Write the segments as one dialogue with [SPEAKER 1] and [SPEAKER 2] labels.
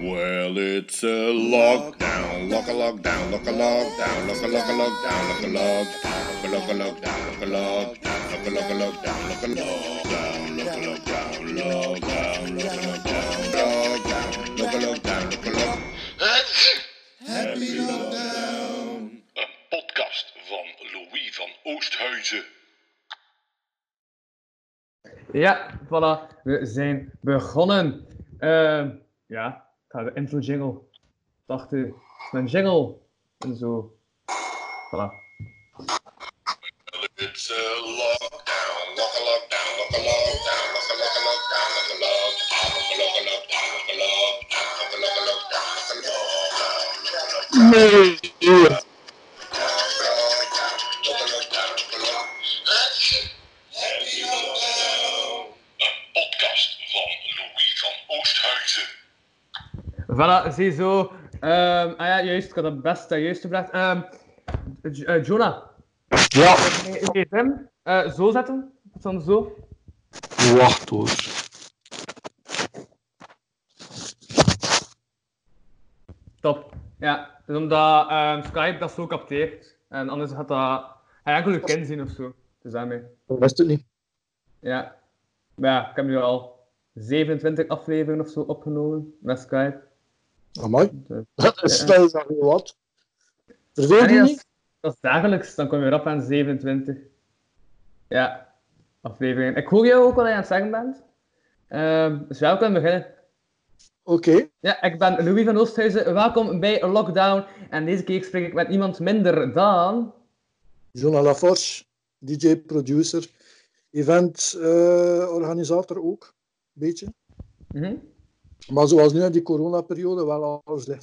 [SPEAKER 1] Well, it's a lockdown, lock a lockdown, lock a lockdown, lock a lock a lockdown, lock a lockdown, lock a lockdown, lock a lockdown, lock a lock a lockdown, lock a lockdown, lock a lockdown, lockdown, lock a lockdown, lockdown, lock a lockdown, lock a lock. Happy lockdown.
[SPEAKER 2] Een podcast van Louis van Oosthuizen.
[SPEAKER 3] Ja, voilà. We zijn begonnen. Ehm, ja, ga de intro jingle. Dacht u, mijn jingle. En zo. Voilà.
[SPEAKER 2] It's a lockdown, lock a lockdown, lock a lockdown, lock a lock a lockdown, lock a lockdown, lock a lock a lockdown, lock a lockdown, lock a lock a lockdown, lock a lockdown, lock a lockdown.
[SPEAKER 3] Voilà, ziezo. Ehm ah ja, juist. Ik had het best en juist gebracht. Ehm eh, Jonah.
[SPEAKER 4] Ja,
[SPEAKER 3] gsm eh, zo zetten. Dan zo.
[SPEAKER 4] wacht hoor.
[SPEAKER 3] Top. Ja, dus omdat ehm, Skype dat zo capteert. En anders gaat dat... Hij enkel je kind zien of zo. Dus daarmee.
[SPEAKER 4] Dat wist ik niet.
[SPEAKER 3] Ja. Maar ja, ik heb nu al 27 afleveringen of zo opgenomen met Skype.
[SPEAKER 4] Amai. Dat is dat is niet wat. Verveel
[SPEAKER 3] nee,
[SPEAKER 4] je niet?
[SPEAKER 3] dat is dagelijks, dan kom je weer op aan 27. Ja, afleveringen. Ik hoor jou ook wat je aan het zeggen bent. Ehm dus kunnen beginnen.
[SPEAKER 4] Oké.
[SPEAKER 3] Ja, ik ben Louis van Oosthuizen. Welkom bij Lockdown. En deze keer spreek ik met iemand minder dan...
[SPEAKER 4] Jonah Laforge, DJ, producer, event-organisator ook. Een beetje.
[SPEAKER 3] Mhm.
[SPEAKER 4] Maar zoals nu in die coronaperiode wel alles hè.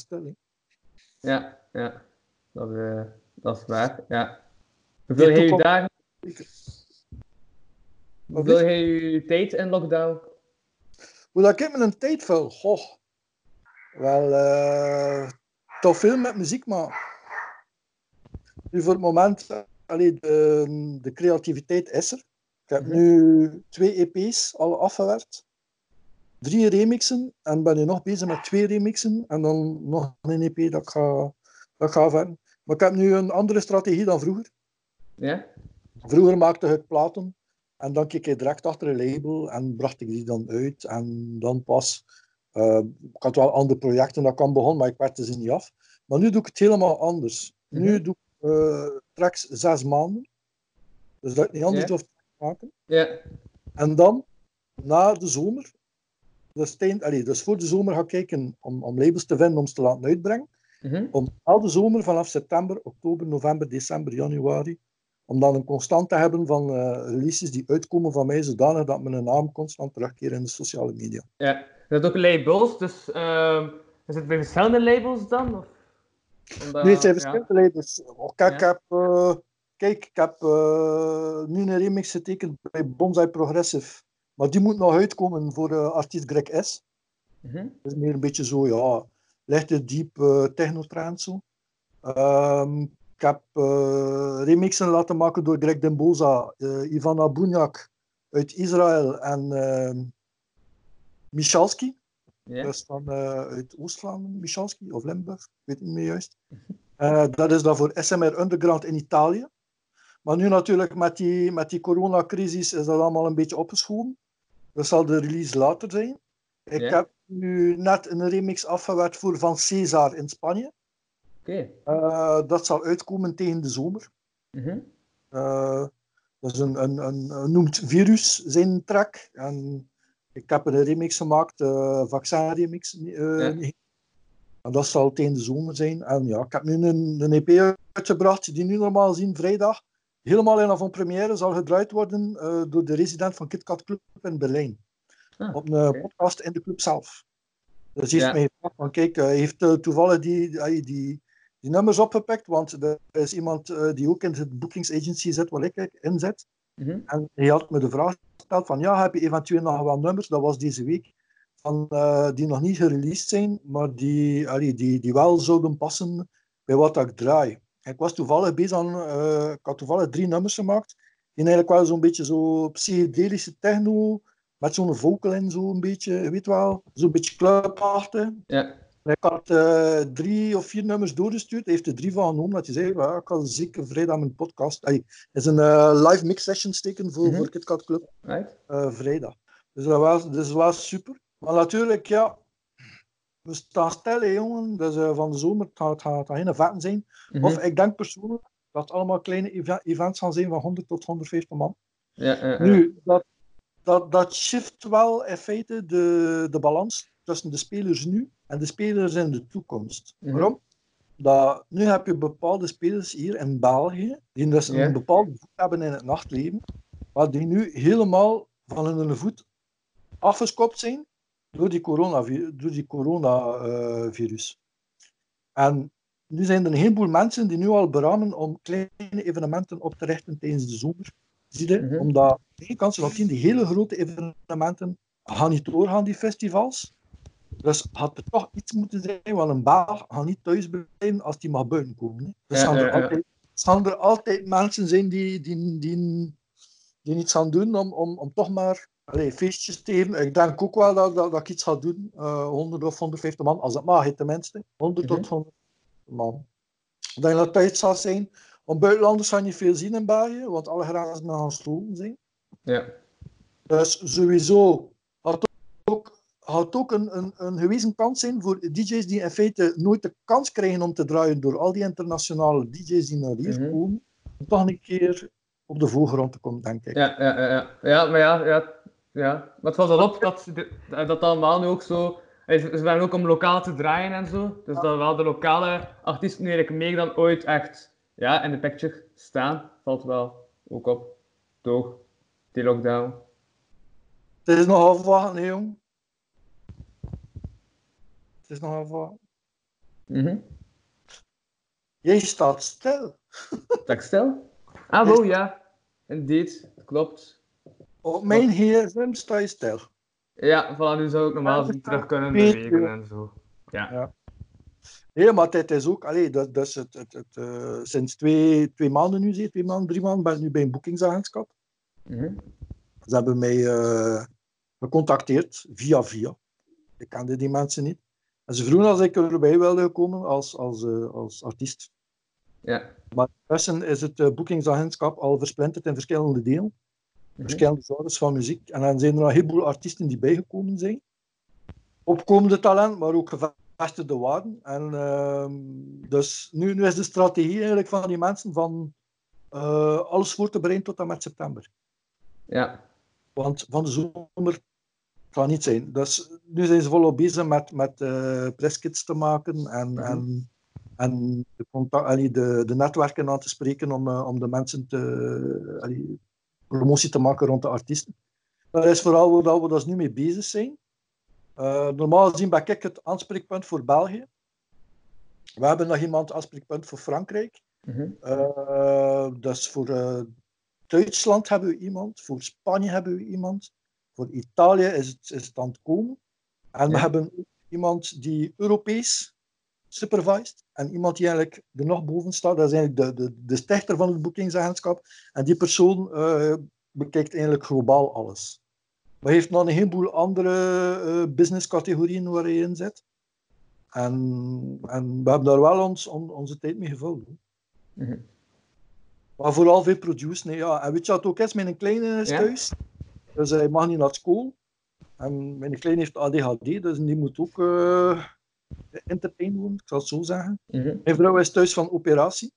[SPEAKER 3] Ja, ja. Dat, eh, dat is waar, ja. Hoeveel heb je dagen? Hoeveel heb je tijd in lockdown?
[SPEAKER 4] Hoe dat ik mijn tijd vul? Goh. Wel, eh, toch veel met muziek, maar nu voor het moment, allee, de, de creativiteit is er. Ik heb
[SPEAKER 3] Mhm.
[SPEAKER 4] nu twee EP's al afgewerkt, drie remixen en ben nu nog bezig met twee remixen en dan nog een EP dat ik ga, dat ik ga verder. Maar ik heb nu een andere strategie dan vroeger.
[SPEAKER 3] Ja?
[SPEAKER 4] Vroeger maakte ik platen en dan keek ik direct achter een label en bracht ik die dan uit. En dan pas, eh, ik had wel andere projecten dat kan begonnen, maar ik werkte ze niet af. Maar nu doe ik het helemaal anders. Nu
[SPEAKER 3] Mhm.
[SPEAKER 4] doe ik eh, tracks zes maanden. Dus dat ik niet anders
[SPEAKER 3] Ja.
[SPEAKER 4] hoef te maken.
[SPEAKER 3] Ja.
[SPEAKER 4] En dan, na de zomer, dus, dus voor de zomer ga ik kijken om, om labels te vinden om ze te laten uitbrengen
[SPEAKER 3] Mhm.
[SPEAKER 4] om na de zomer vanaf september, oktober, november, december, januari, om dan een constant te hebben van eh, releases die uitkomen van mij, zodanig dat mijn naam constant terugkeert in de sociale media.
[SPEAKER 3] Ja. Dat ook labels, dus ehm is het bij verschillende labels dan? Of? Omdat-
[SPEAKER 4] nee, het zijn
[SPEAKER 3] ja.
[SPEAKER 4] verschillende labels. Kijk, ik heb, eh, kijk, ik heb eh, nu een remix getekend bij Bonsai Progressive, maar die moet nog uitkomen voor eh, artiest Greg S.
[SPEAKER 3] Mhm.
[SPEAKER 4] Dat is meer een beetje zo, ja, lichte, diep uh, technotrance zo. Ehm, ik heb eh, remixen laten maken door Greg Demboza, eh Ivana Bunyak uit Israël en ehm Michalski.
[SPEAKER 3] Ja.
[SPEAKER 4] Dat is van eh, uit Oost-Vlaanderen, Michalski of Limburg, ik weet niet meer juist. Eh, dat is dan voor SMR Underground in Italië. Maar nu natuurlijk met die, met die coronacrisis is dat allemaal een beetje opgeschoven. Dat zal de release later zijn. Ik heb nu net een remix afgewerkt voor Van Cesar in Spanje.
[SPEAKER 3] Oké.
[SPEAKER 4] Eh, dat zal uitkomen tegen de zomer.
[SPEAKER 3] Mhm.
[SPEAKER 4] Eh, dat is een, een, een, een noemt Virus zijn track. En ik heb een remix gemaakt, uh, eh,
[SPEAKER 3] Ja.
[SPEAKER 4] En dat zal tegen de zomer zijn. En ja, ik heb nu een, een EP uitgebracht die nu normaal zien vrijdag helemaal in avant-première zal gedraaid worden eh, door de resident van KitKat Club in Berlijn.
[SPEAKER 3] Ah,
[SPEAKER 4] op een
[SPEAKER 3] oké.
[SPEAKER 4] podcast in de club zelf. Dus hij
[SPEAKER 3] Ja.
[SPEAKER 4] heeft mij gevraagd van kijk, hij heeft eh, toevallig die, die, die, die nummers opgepikt, want er is iemand eh, die ook in het boekingsagency zit waar ik in zit.
[SPEAKER 3] Mhm.
[SPEAKER 4] En hij had me de vraag gesteld van, ja, heb je eventueel nog wel nummers, dat was deze week, van, eh, die nog niet gereleased zijn, maar die, die, die wel zouden passen bij wat ik draai. Ik was toevallig bezig aan, eh, ik had toevallig drie nummers gemaakt, die eigenlijk wel zo'n beetje zo psychedelische techno, met zo'n vocal in, zo een beetje, je weet wel, zo'n beetje clubachtig.
[SPEAKER 3] Ja.
[SPEAKER 4] Ik had eh, drie of vier nummers doorgestuurd. Hij heeft er drie van genomen. Dat je zei, ja, ik had zeker vrijdag mijn podcast. Het is een eh, live mix session steken voor, voor KitKat Club.
[SPEAKER 3] Right?
[SPEAKER 4] vrijdag. Dus dat was, dus dat was super. Maar natuurlijk, ja, stil, hè, jongen. Dus van de zomer het gaat het geen vetten zijn.
[SPEAKER 3] Mhm.
[SPEAKER 4] Of ik denk persoonlijk dat het allemaal kleine eve- events gaan zijn van 100 tot 150 man.
[SPEAKER 3] Ja.
[SPEAKER 4] Nu, dat, dat, dat shift wel in feite de, de balans tussen de spelers nu en de spelers in de toekomst.
[SPEAKER 3] Mhm.
[SPEAKER 4] Waarom? Dat, nu heb je bepaalde spelers hier in België, die dus een bepaalde voet hebben in het nachtleven, maar die nu helemaal van hun voet afgeskopt zijn door die, coronavi- door die coronavirus. en nu zijn er een heleboel mensen die nu al beramen om kleine evenementen op te richten tijdens de zomer. Zie je?
[SPEAKER 3] Mhm.
[SPEAKER 4] Omdat de kansen op die hele grote evenementen gaan niet doorgaan, die festivals. Dus had er toch iets moeten zijn, want een baag gaat niet thuis blijven als die mag buiten komen. Hè. Dus
[SPEAKER 3] Ja,
[SPEAKER 4] gaan, er
[SPEAKER 3] ja, ja.
[SPEAKER 4] Altijd, gaan er altijd mensen zijn die, die, die, die iets gaan doen om, om, om toch maar allee, feestjes. Ik denk ook wel dat, dat, dat ik iets ga doen. eh 100 of 150 man, als het mag, tenminste. 100
[SPEAKER 3] Mhm.
[SPEAKER 4] tot 100 man. Ik denk dat het tijd zal zijn. Want buitenlanders gaan niet veel zien in België, want alle grenzen gaan gesloten zijn.
[SPEAKER 3] Ja.
[SPEAKER 4] Dus sowieso had ook, had ook een, een, een gewezen kans zijn voor DJ's die in feite nooit de kans krijgen om te draaien door al die internationale DJ's die naar hier
[SPEAKER 3] Mhm.
[SPEAKER 4] komen, om toch een keer op de voorgrond te komen, denk ik.
[SPEAKER 3] Ja, ja, ja, ja. ja, maar ja, ja, ja. Maar het was al op dat, dit- dat allemaal nu ook zo. eh, Ze waren ook om lokaal te draaien en zo. Dus dat wel de lokale artiesten nu eigenlijk meer dan ooit echt ja, in de picture staan. Valt wel ook op. Door die lockdown.
[SPEAKER 4] Het is nog afwachten, hè, jong. Het is nog afwachten.
[SPEAKER 3] Mhm.
[SPEAKER 4] Jij staat stil.
[SPEAKER 3] Sta ik stil? Ah, wel, ja. Indeed, klopt.
[SPEAKER 4] Op mijn gsm sta je stil.
[SPEAKER 3] Ja, voilà, nu zou ik normaal
[SPEAKER 4] Ja,
[SPEAKER 3] gezien terug kunnen bewegen en zo. Ja.
[SPEAKER 4] Nee, maar het is ook, allee, dat, dat is het, het, het, eh, sinds twee, twee maanden nu, zie, twee maanden, drie maanden, ben ik nu bij een boekingsagentschap.
[SPEAKER 3] Mhm.
[SPEAKER 4] Ze hebben mij eh, gecontacteerd via via. Ik kende die mensen niet. En ze vroegen als ik erbij wilde komen als, als, eh, als artiest.
[SPEAKER 3] Ja.
[SPEAKER 4] Maar intussen is het boekingsagentschap al versplinterd in verschillende delen.
[SPEAKER 3] Mhm.
[SPEAKER 4] Verschillende genres van muziek. En dan zijn er nog een heleboel artiesten die bijgekomen zijn. Opkomende talent, maar ook gevestigde waarden. En ehm, dus nu, nu is de strategie eigenlijk van die mensen van eh, alles voor te bereiden tot en met september.
[SPEAKER 3] Ja.
[SPEAKER 4] Want van de zomer kan niet zijn. Dus nu zijn ze volop bezig met, met eh presskits te maken en,
[SPEAKER 3] Mhm.
[SPEAKER 4] en, en de, contact, allee, de, de netwerken aan te spreken om, eh, om de mensen te, allee, promotie te maken rond de artiesten. Dat is vooral waar we dus nu mee bezig zijn. Eh, normaal gezien ben ik het aanspreekpunt voor België. We hebben nog iemand aanspreekpunt voor Frankrijk.
[SPEAKER 3] Mhm.
[SPEAKER 4] Eh, dus voor eh, Duitsland hebben we iemand, voor Spanje hebben we iemand, voor Italië is het, is het aan het komen. En we hebben iemand die Europees supervised en iemand die eigenlijk er nog boven staat. Dat is eigenlijk de, de, de stichter van het boekingsagentschap. En die persoon eh, bekijkt eigenlijk globaal alles. Maar heeft nog een heleboel andere eh, businesscategorieën waar hij in zit. En, en we hebben daar wel ons, on- onze tijd mee gevuld.
[SPEAKER 3] Mhm.
[SPEAKER 4] Maar vooral veel produceren. Ja. En weet je wat ook is? Mijn kleine is
[SPEAKER 3] Ja.
[SPEAKER 4] thuis. Dus hij mag niet naar school. En mijn kleine heeft ADHD, dus die moet ook eh entertained worden, ik zal het zo zeggen.
[SPEAKER 3] Mhm.
[SPEAKER 4] Mijn vrouw is thuis van operatie.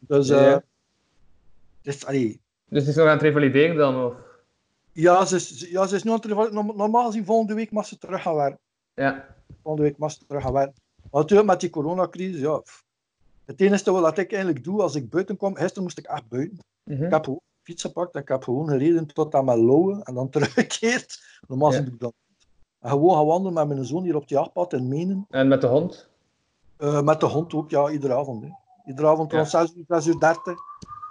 [SPEAKER 4] Dus eh
[SPEAKER 3] Ja.
[SPEAKER 4] het is, allee,
[SPEAKER 3] Dus is nog aan het revalideren dan? Of?
[SPEAKER 4] ja, ze is, ja, ze is nu aan het revalideren. Norm- Normaal gezien volgende week mag ze terug gaan werken.
[SPEAKER 3] Ja.
[SPEAKER 4] Volgende week mag ze terug gaan werken. Maar natuurlijk met die coronacrisis, ja. Het enige wat ik eigenlijk doe als ik buiten kom, gisteren moest ik echt buiten.
[SPEAKER 3] Mhm.
[SPEAKER 4] Ik heb gewoon fiets gepakt en ik heb gewoon gereden tot aan mijn Lauwe en dan teruggekeerd. Normaal
[SPEAKER 3] Ja.
[SPEAKER 4] doe ik dat gewoon gaan wandelen met mijn zoon hier op die jachtpad in Menen.
[SPEAKER 3] En met de hond?
[SPEAKER 4] Eh, met de hond ook, ja, iedere avond. Hè. Iedere avond
[SPEAKER 3] Ja.
[SPEAKER 4] rond 6 uur, 6 uur 30.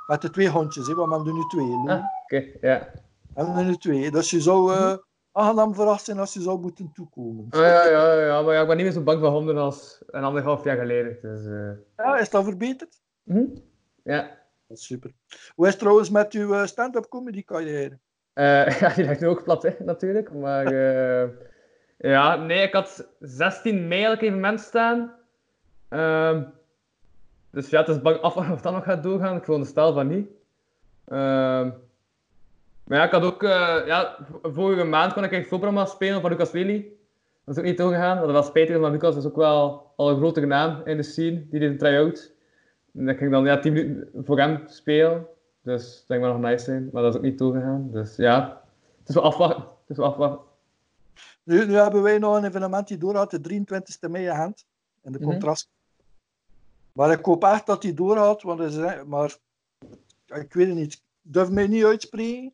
[SPEAKER 4] Met de twee hondjes, hè, want we hebben er nu twee.
[SPEAKER 3] Ah, oké, ja.
[SPEAKER 4] We hebben er nu twee. Dus je zou eh aangenaam verrast zijn als je zou moeten toekomen.
[SPEAKER 3] Ah, ja, ja, ja, maar ja, ik ben niet meer zo bang voor honden als een anderhalf jaar geleden. Dus, eh.
[SPEAKER 4] Ja, is dat verbeterd?
[SPEAKER 3] mhm. Ja.
[SPEAKER 4] Dat is super. Hoe is het trouwens met uw stand-up comedy carrière?
[SPEAKER 3] Ja, die ligt nu ook plat, hè, natuurlijk. Maar Ja, nee, ik had 16 mei elk evenement staan. Ehm, dus ja, het is bang af of dat nog gaat doorgaan. Ik veronderstel van niet. Ehm, maar ja, ik had ook... eh, ja, vorige maand kon ik echt voorprogramma spelen van Lucas Lely. Dat is ook niet doorgegaan. Wat wel spijtig want Lucas is ook wel al een grote naam in de scene. Die deed een try-out. En ik ging dan ja, 10 minuten voor hem spelen. Dus dat denk ik wel nog nice zijn. Maar dat is ook niet doorgegaan. Dus ja, het is wel afwachten. Het is wel afwachten.
[SPEAKER 4] Nu, nu hebben wij nog een evenement die doorgaat, de 23e mei in Gent, in de
[SPEAKER 3] Mhm.
[SPEAKER 4] contrast. Maar ik hoop echt dat die doorgaat, want er zijn, maar ik weet het niet. Ik durf mij niet uitspreken.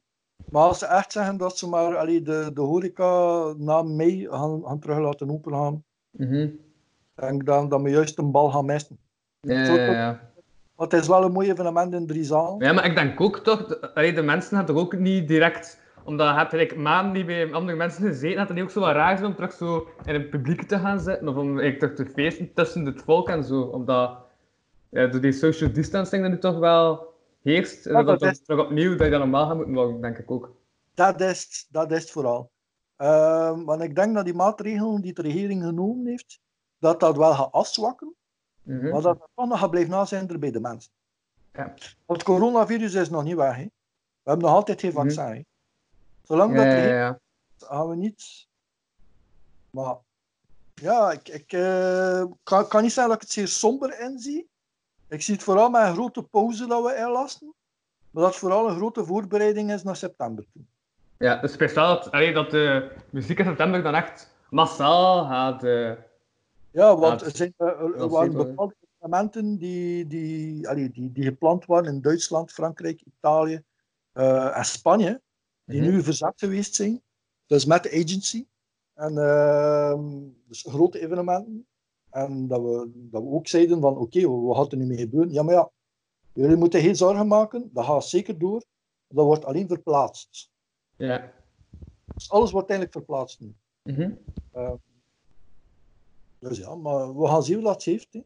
[SPEAKER 4] Maar als ze echt zeggen dat ze maar allee, de, de horeca na mei gaan, gaan terug laten open gaan,
[SPEAKER 3] Mhm.
[SPEAKER 4] denk dan dat we juist een bal gaan missen.
[SPEAKER 3] Ja, ja, ja.
[SPEAKER 4] Want het is wel een mooi evenement in drie zaal.
[SPEAKER 3] Ja, maar ik denk ook toch, de, allee, de mensen hebben toch ook niet direct, omdat hebt gelijk maanden die bij andere mensen gezeten had, en die ook zo wat raar zijn om terug zo in het publiek te gaan zitten, of om terug te feesten tussen het volk en zo, omdat ja, door die social distancing er nu toch wel heerst, en
[SPEAKER 4] Ja,
[SPEAKER 3] dat
[SPEAKER 4] dat is-
[SPEAKER 3] terug opnieuw dat je dat normaal gaat moeten doen, denk ik ook.
[SPEAKER 4] Dat is, het- dat is het vooral. Ehm, want ik denk dat die maatregelen die de regering genomen heeft, dat dat wel gaat afzwakken.
[SPEAKER 3] Mhm.
[SPEAKER 4] Maar dat het toch nog gaat blijven bij de mensen.
[SPEAKER 3] Ja.
[SPEAKER 4] Want het coronavirus is nog niet weg. Hè. We hebben nog altijd geen
[SPEAKER 3] Mhm.
[SPEAKER 4] vaccin. Zolang
[SPEAKER 3] Ja,
[SPEAKER 4] dat
[SPEAKER 3] ja, ja.
[SPEAKER 4] gaan we niet. Maar ja, ik, ik eh, kan, kan niet zeggen dat ik het zeer somber inzie. Ik zie het vooral met een grote pauze dat we inlasten. Maar dat het vooral een grote voorbereiding is naar september toe.
[SPEAKER 3] Ja, dus speciaal dat, dat de muziek in september dan echt massaal gaat. eh,
[SPEAKER 4] Ja, want er, zijn, eh, er- er waren bepaalde evenementen die, die, allee, die, die gepland waren in Duitsland, Frankrijk, Italië en Spanje, die
[SPEAKER 3] Mhm.
[SPEAKER 4] nu verzet geweest zijn. Dus met de agency. En ehm, dus grote evenementen. En dat we, dat we ook zeiden van oké, wat gaat er nu mee gebeuren? Ja, maar ja, jullie moeten geen zorgen maken. Dat gaat zeker door. Dat wordt alleen verplaatst.
[SPEAKER 3] ja.
[SPEAKER 4] Dus alles wordt eigenlijk verplaatst nu.
[SPEAKER 3] Mhm.
[SPEAKER 4] Dus ja, maar we gaan zien hoe dat heeft. Hè.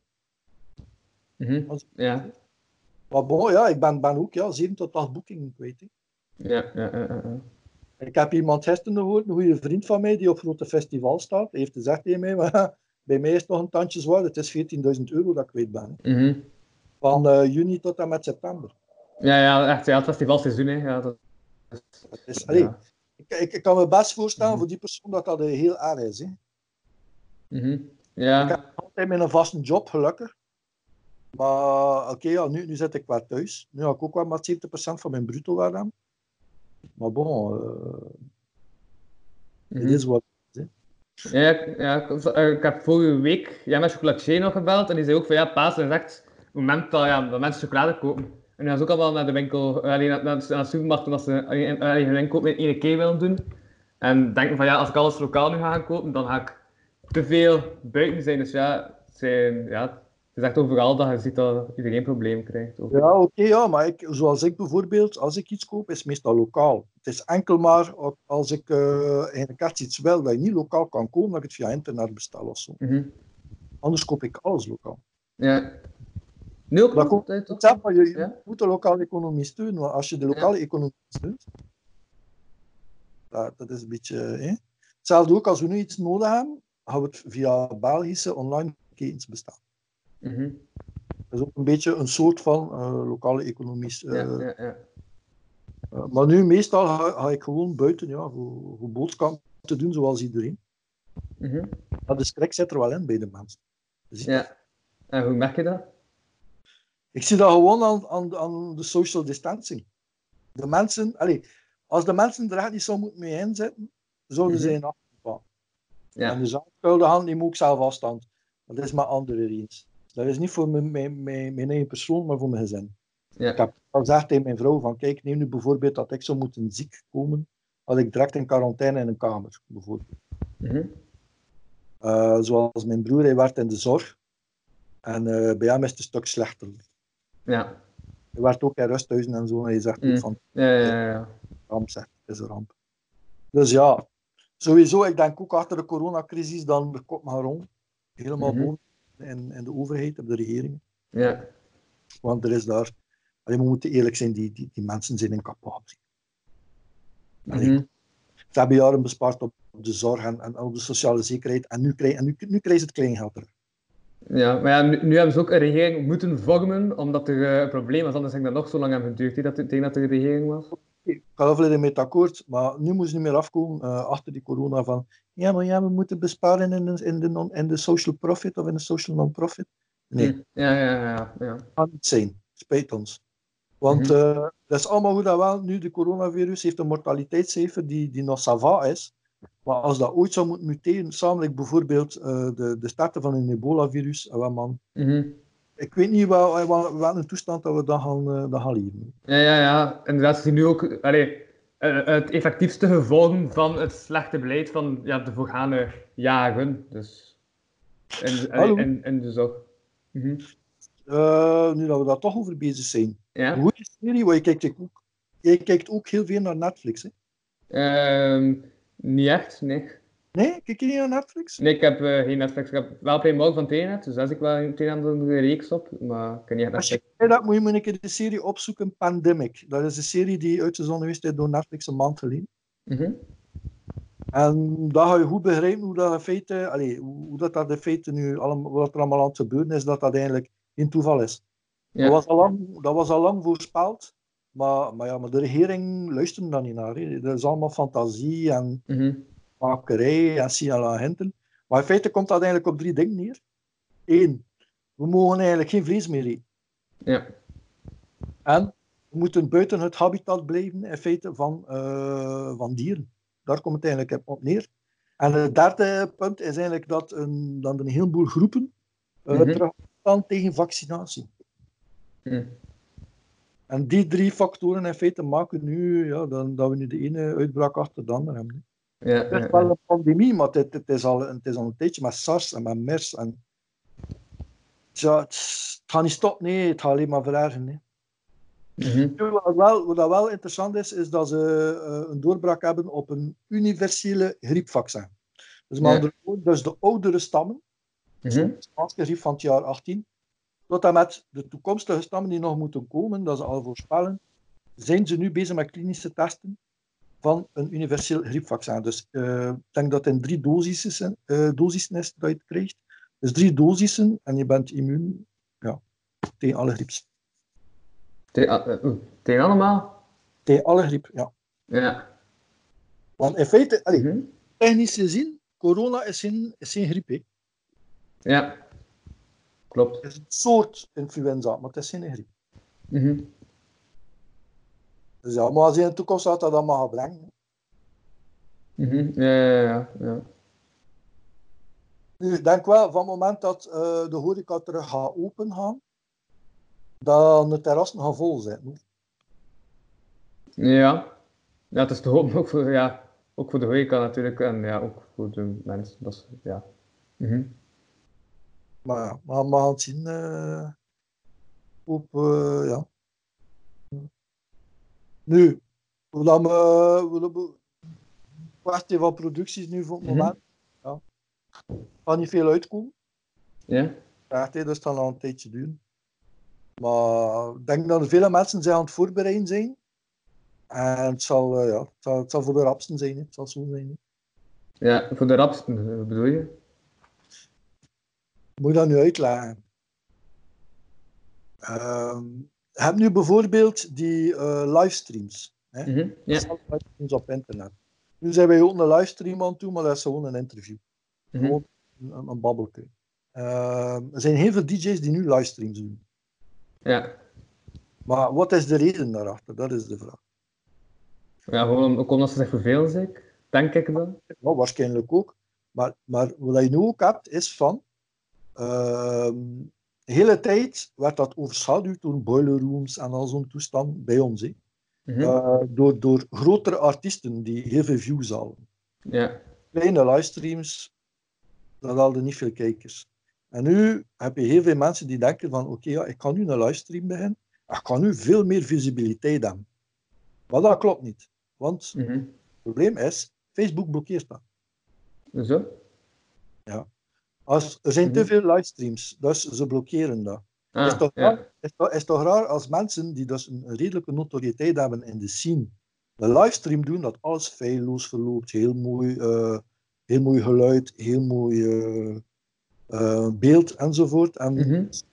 [SPEAKER 3] Mhm. Ja.
[SPEAKER 4] Maar bon, ja, ik ben, ben ook ja, 7 tot 8 boekingen kwijt. hè.
[SPEAKER 3] Ja, ja, ja.
[SPEAKER 4] Ik heb iemand gisteren gehoord, een goede vriend van mij, die op grote festival staat. Heeft gezegd tegen mij, maar bij mij is het nog een tandje zwaar. Het is 14.000 euro dat ik kwijt ben.
[SPEAKER 3] Mhm.
[SPEAKER 4] Van eh, juni tot en met september.
[SPEAKER 3] Ja, ja, echt, ja, het festivalseizoen, hè. Ja, dat,
[SPEAKER 4] Dat is, allee,
[SPEAKER 3] ja.
[SPEAKER 4] ik, ik, ik kan me best voorstellen voor die persoon dat dat eh, heel erg is. Hè.
[SPEAKER 3] Mhm.
[SPEAKER 4] Ik
[SPEAKER 3] Ja,
[SPEAKER 4] heb altijd met een vaste job, gelukkig. Maar oké, ja, nu, nu zit ik wel thuis. Nu ga ik ook wel maar 70% van mijn bruto waar aan. Maar bon, eh
[SPEAKER 3] Mhm.
[SPEAKER 4] het is wat.
[SPEAKER 3] Ja, ik- ja, ik, eh, ik heb vorige week ja, met chocolatier nog gebeld en die zei ook van ja, Pasen is echt het moment dat, ja, dat mensen chocolade kopen. En gaan ze ook allemaal naar de winkel, alleen naar, de supermarkt, omdat ze alleen, alleen hun inkoop in één keer willen doen. En denken van ja, als ik alles lokaal nu ga gaan kopen, dan ga ik te veel buiten zijn. Dus ja, zijn, ja, het is echt overal dat je ziet dat iedereen problemen krijgt. Ook.
[SPEAKER 4] Ja, oké, ja, maar ik, zoals ik bijvoorbeeld, als ik iets koop, is het meestal lokaal. Het is enkel maar als ik eh eigenlijk echt iets wil dat je niet lokaal kan kopen, dat ik het via internet bestel of zo.
[SPEAKER 3] Mhm.
[SPEAKER 4] Anders koop ik alles lokaal.
[SPEAKER 3] Ja. Nu ook
[SPEAKER 4] Dat komt-
[SPEAKER 3] je toch-
[SPEAKER 4] maar, je, je
[SPEAKER 3] Ja?
[SPEAKER 4] moet de lokale economie steunen, want als je de lokale economie steunt, dat, dat is een beetje... Hè? Hetzelfde ook als we nu iets nodig hebben, gaan we het via Belgische online ketens
[SPEAKER 3] Mhm.
[SPEAKER 4] Dat is ook een beetje een soort van eh, lokale economie. eh,
[SPEAKER 3] Ja, ja, ja.
[SPEAKER 4] Uh, maar nu, meestal ga, ga ik gewoon buiten ja, voor, voor boodschappen te doen, zoals iedereen.
[SPEAKER 3] Mhm.
[SPEAKER 4] Maar de schrik zit er wel in bij de mensen. Dat.
[SPEAKER 3] ja. En hoe merk je dat?
[SPEAKER 4] Ik zie dat gewoon aan, aan, aan de social distancing. De mensen, allez, als de mensen er echt niet zo moeten mee inzetten, zouden ze
[SPEAKER 3] Mhm.
[SPEAKER 4] in afgevallen.
[SPEAKER 3] Ja.
[SPEAKER 4] En de zakkuilde hand, die moet ik zelf afstand. Dat is met andere eens. Dat is niet voor mijn, mijn, mijn, mijn eigen persoon, maar voor mijn gezin.
[SPEAKER 3] Ja.
[SPEAKER 4] Ik heb al gezegd tegen mijn vrouw van, kijk, neem nu bijvoorbeeld dat ik zou moeten ziek komen, had ik direct in quarantaine in een kamer, bijvoorbeeld.
[SPEAKER 3] Mhm.
[SPEAKER 4] Eh, zoals mijn broer, hij werkt in de zorg. En eh, bij hem is het een stuk slechter.
[SPEAKER 3] Ja.
[SPEAKER 4] Hij werkt ook in rusthuizen en zo. En hij zegt ook
[SPEAKER 3] Mm.
[SPEAKER 4] van,
[SPEAKER 3] Ja, ja, ja.
[SPEAKER 4] ramp zegt, het is een ramp. Dus ja, sowieso, ik denk ook achter de coronacrisis, dan de kop maar rond. Helemaal
[SPEAKER 3] Mhm.
[SPEAKER 4] boven in, in de overheid, op de regering.
[SPEAKER 3] Ja.
[SPEAKER 4] Want er is daar, allee, we moeten eerlijk zijn, die, die, die mensen zijn incapabel. Allee,
[SPEAKER 3] Mhm.
[SPEAKER 4] Ze hebben jaren bespaard op de zorg en, en op de sociale zekerheid. En nu krijgen nu, nu krijg ze het kleingeld terug.
[SPEAKER 3] Ja, maar ja, nu, nu hebben ze ook een regering moeten vormen, omdat er eh, een probleem was. Anders had dat nog zo lang hebben geduurd, hè, dat, tegen dat er een regering was.
[SPEAKER 4] Ik ga er volledig mee akkoord, maar nu moeten ze niet meer afkomen eh, achter die corona van ja, maar ja, we moeten besparen in de, in de, non, in de social profit of in de social non-profit. Nee,
[SPEAKER 3] Hm. Ja, ja, ja. ja.
[SPEAKER 4] kan niet zijn. Spijt ons. Want
[SPEAKER 3] Mhm.
[SPEAKER 4] eh, dat is allemaal goed en wel. Nu, de coronavirus heeft een mortaliteitscijfer die, die nog sava is. Maar als dat ooit zou moeten muteren, samen bijvoorbeeld eh, de, de starten van een ebola-virus, eh, man,
[SPEAKER 3] Mhm.
[SPEAKER 4] ik weet niet wel, wel, welke toestand dat we dan gaan, eh, dan gaan leven.
[SPEAKER 3] Ja, ja, ja. Inderdaad, zien nu ook allee, eh, het effectiefste gevolgen van het slechte beleid van ja, de voorgaande jaren. Dus in, in de zorg. Mhm.
[SPEAKER 4] Eh, nu dat we daar toch over bezig zijn.
[SPEAKER 3] Ja.
[SPEAKER 4] Een goede serie, want je kijkt ook, jij kijkt ook heel veel naar Netflix. Hè?
[SPEAKER 3] Ehm, niet echt, nee.
[SPEAKER 4] Nee, kijk je niet naar Netflix?
[SPEAKER 3] Nee, ik heb eh, geen Netflix. Ik heb wel Playmobil van Telenet, dus daar zit ik wel een en andere reeks op. Maar ik ken niet echt
[SPEAKER 4] Als dat moet je een keer de serie opzoeken, Pandemic. Dat is een serie die uitgezonden is door Netflix een maand geleden.
[SPEAKER 3] Mhm.
[SPEAKER 4] En dan ga je goed begrijpen hoe dat in feite, allez, hoe dat, dat in feite nu allemaal, wat er allemaal aan het gebeuren is, dat dat eigenlijk geen toeval is.
[SPEAKER 3] Ja.
[SPEAKER 4] Dat, was al lang, dat was al lang voorspeld, maar, maar, ja, maar de regering luistert daar niet naar. Hè. Dat is allemaal fantasie en
[SPEAKER 3] Mhm.
[SPEAKER 4] makerij en signalagenten. Maar in feite komt dat eigenlijk op drie dingen neer. Eén, we mogen eigenlijk geen vlees meer eten.
[SPEAKER 3] Ja.
[SPEAKER 4] En we moeten buiten het habitat blijven in feite van, eh, van dieren. Daar komt het eigenlijk op neer. En het derde punt is eigenlijk dat een, dat een heleboel groepen uh, terugstaan tegen vaccinatie.
[SPEAKER 3] Mhm.
[SPEAKER 4] En die drie factoren in feite maken nu ja, dan, dat we nu de ene uitbraak achter de andere hebben.
[SPEAKER 3] Ja,
[SPEAKER 4] Het
[SPEAKER 3] ja,
[SPEAKER 4] is wel
[SPEAKER 3] ja.
[SPEAKER 4] een pandemie, maar het, het, is al, het is al een tijdje met SARS en met MERS. En... Tja, het, het gaat niet stoppen, nee, het gaat alleen maar verergeren.
[SPEAKER 3] Mhm.
[SPEAKER 4] Wat wel, wat wel interessant is, is dat ze eh, een doorbraak hebben op een universele griepvaccin. Dus,
[SPEAKER 3] Ja.
[SPEAKER 4] woorden, dus de oudere stammen,
[SPEAKER 3] Mhm.
[SPEAKER 4] de Spaanse griep van het jaar 18, tot en met de toekomstige stammen die nog moeten komen, dat ze al voorspellen, zijn ze nu bezig met klinische testen van een universeel griepvaccin. Dus eh, ik denk dat het in drie dosissen, eh dosissen is dat je het krijgt. Dus drie dosissen en je bent immuun ja, tegen alle grieps.
[SPEAKER 3] Tegen, tegen allemaal?
[SPEAKER 4] Tegen alle griep, ja.
[SPEAKER 3] Ja.
[SPEAKER 4] Want in feite, allee,
[SPEAKER 3] Mhm.
[SPEAKER 4] technisch gezien, corona is geen, is geen griep. Hè.
[SPEAKER 3] Ja. Klopt.
[SPEAKER 4] Het is een soort influenza, maar het is geen griep.
[SPEAKER 3] Mhm.
[SPEAKER 4] Dus ja, maar als je in de toekomst dat dat allemaal brengen.
[SPEAKER 3] Mhm. Ja, ja, ja, ja.
[SPEAKER 4] Nu, ik denk wel, van het moment dat eh, de horeca terug gaat open gaan, dan de terrassen gaan vol zijn. hoor.
[SPEAKER 3] Ja. Ja, het is te hopen ook voor, ja, ook voor de horeca natuurlijk en ja, ook voor de mensen. Dat is, ja. Mhm.
[SPEAKER 4] Maar ja, we zien. eh, op, eh, ja. Nu, hoe dat we, we- kwestie van producties nu voor het
[SPEAKER 3] Mhm.
[SPEAKER 4] moment. Ja. Gaat niet veel uitkomen.
[SPEAKER 3] Ja?
[SPEAKER 4] Echt, dus het zal nog een tijdje duren. Maar ik denk dat er vele mensen zijn aan het voorbereiden zijn. En het zal, eh, ja, het zal, het zal voor de rapsten zijn. hè. Het zal zo zijn. hè.
[SPEAKER 3] Ja, voor de rapsten, bedoel je?
[SPEAKER 4] Moet ik dat nu uitleggen? Ehm, je hebt nu bijvoorbeeld die eh, livestreams. Hè?
[SPEAKER 3] Mhm.
[SPEAKER 4] Livestreams op internet. Nu zijn wij ook een livestream aan doen, maar dat is gewoon een interview.
[SPEAKER 3] Mhm.
[SPEAKER 4] Gewoon een, een babbeltje. Ehm, er zijn heel veel DJ's die nu livestreams doen.
[SPEAKER 3] Ja.
[SPEAKER 4] Maar wat is de reden daarachter? Dat is de vraag.
[SPEAKER 3] Ja, gewoon ook omdat ze zich vervelen. Denk ik dan.
[SPEAKER 4] Ja, waarschijnlijk ook. Maar, maar wat je nu ook hebt, is van... ehm, de hele tijd werd dat overschaduwd door boiler rooms en al zo'n toestand bij ons. Hè.
[SPEAKER 3] Mhm.
[SPEAKER 4] Eh, door, door grotere artiesten die heel veel views halen.
[SPEAKER 3] Ja.
[SPEAKER 4] Kleine livestreams, dat haalden niet veel kijkers. En nu heb je heel veel mensen die denken van oké, ja, ik kan nu een livestream beginnen. Ik kan nu veel meer visibiliteit hebben. Maar dat klopt niet. Want
[SPEAKER 3] Mhm.
[SPEAKER 4] het probleem is, Facebook blokkeert dat.
[SPEAKER 3] Zo?
[SPEAKER 4] Als, er zijn te
[SPEAKER 3] Mhm.
[SPEAKER 4] veel livestreams, dus ze blokkeren dat.
[SPEAKER 3] Ah,
[SPEAKER 4] is, toch
[SPEAKER 3] ja.
[SPEAKER 4] raar, is, toch, is toch raar als mensen die dus een redelijke notoriëteit hebben in de scene, een livestream doen dat alles feilloos verloopt. Heel mooi, eh, heel mooi geluid, heel mooi eh, eh, beeld enzovoort. En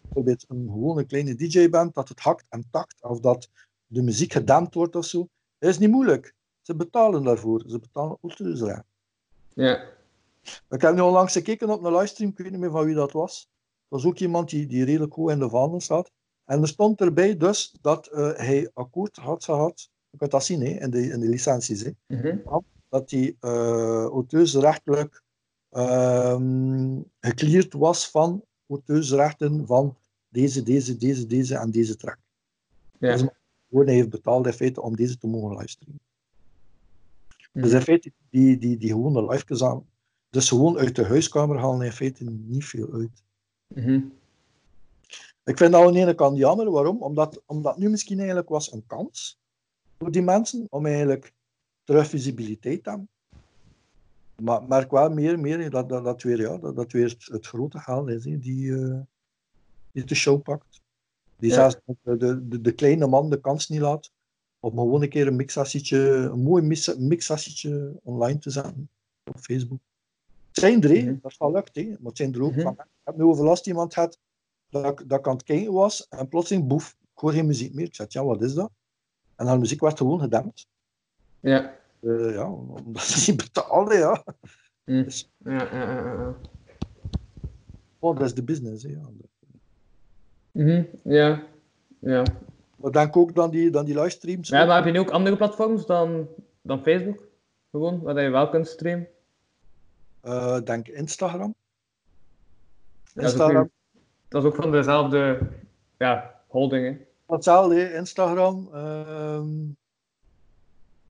[SPEAKER 4] bijvoorbeeld een gewone kleine DJ-band, dat het hakt en takt, of dat de muziek gedempt wordt of zo. Dat is niet moeilijk. Ze betalen daarvoor. Ze betalen auteursrecht.
[SPEAKER 3] Ja.
[SPEAKER 4] Ik heb nu onlangs gekeken op een livestream, ik weet niet meer van wie dat was. Dat was ook iemand die, die redelijk hoog in de vaandel staat. En er stond erbij dus dat eh, hij akkoord had gehad, je kunt dat zien hè, in, de, in de licenties, hè,
[SPEAKER 3] Mhm.
[SPEAKER 4] dat hij uh, auteursrechtelijk gecleared was van auteursrechten van deze, deze, deze, deze en deze track.
[SPEAKER 3] Ja.
[SPEAKER 4] Dus gewoon hij heeft betaald in feite om deze te mogen livestreamen. Dus
[SPEAKER 3] Mhm.
[SPEAKER 4] in feite, die, die, die gewone aan, dus gewoon uit de huiskamer halen in feite niet veel uit.
[SPEAKER 3] Mhm.
[SPEAKER 4] Ik vind dat aan de ene kant jammer. Waarom? Omdat, omdat nu misschien eigenlijk was een kans voor die mensen om eigenlijk terug visibiliteit te hebben. Maar merk wel meer en meer dat, dat, dat weer, ja, dat, dat weer het, het grote geld is hè, die, eh, die de show pakt. Die
[SPEAKER 3] Ja.
[SPEAKER 4] zelfs de, de, de, kleine man de kans niet laat om gewoon een keer een mixassietje, een mooi mix- mixassietje online te zetten op Facebook. Het zijn er, hè,
[SPEAKER 3] Mhm.
[SPEAKER 4] dat is wel lukt, hè, maar het zijn er ook van. Ik heb nu overlast iemand gehad dat ik, dat ik aan het kijken was en plotseling boef, ik hoor geen muziek meer. Ik zei, ja, wat is dat? En dan de muziek werd gewoon gedempt.
[SPEAKER 3] Ja.
[SPEAKER 4] Eh, ja, omdat ze niet betaalden, ja.
[SPEAKER 3] Mhm.
[SPEAKER 4] Dus,
[SPEAKER 3] Ja, ja, ja, ja.
[SPEAKER 4] oh, dat is de business, hè. Ja.
[SPEAKER 3] Mhm. Ja. Ja.
[SPEAKER 4] Maar denk ook dan die, dan die livestreams.
[SPEAKER 3] Ja, maar heb je nu ook andere platforms dan, dan Facebook? Gewoon, waar je wel kunt streamen?
[SPEAKER 4] Eh, denk Instagram.
[SPEAKER 3] Ja, dat, is ook
[SPEAKER 4] Instagram.
[SPEAKER 3] dat is ook van dezelfde ja, holding. Hè.
[SPEAKER 4] Hetzelfde, Instagram. ehm,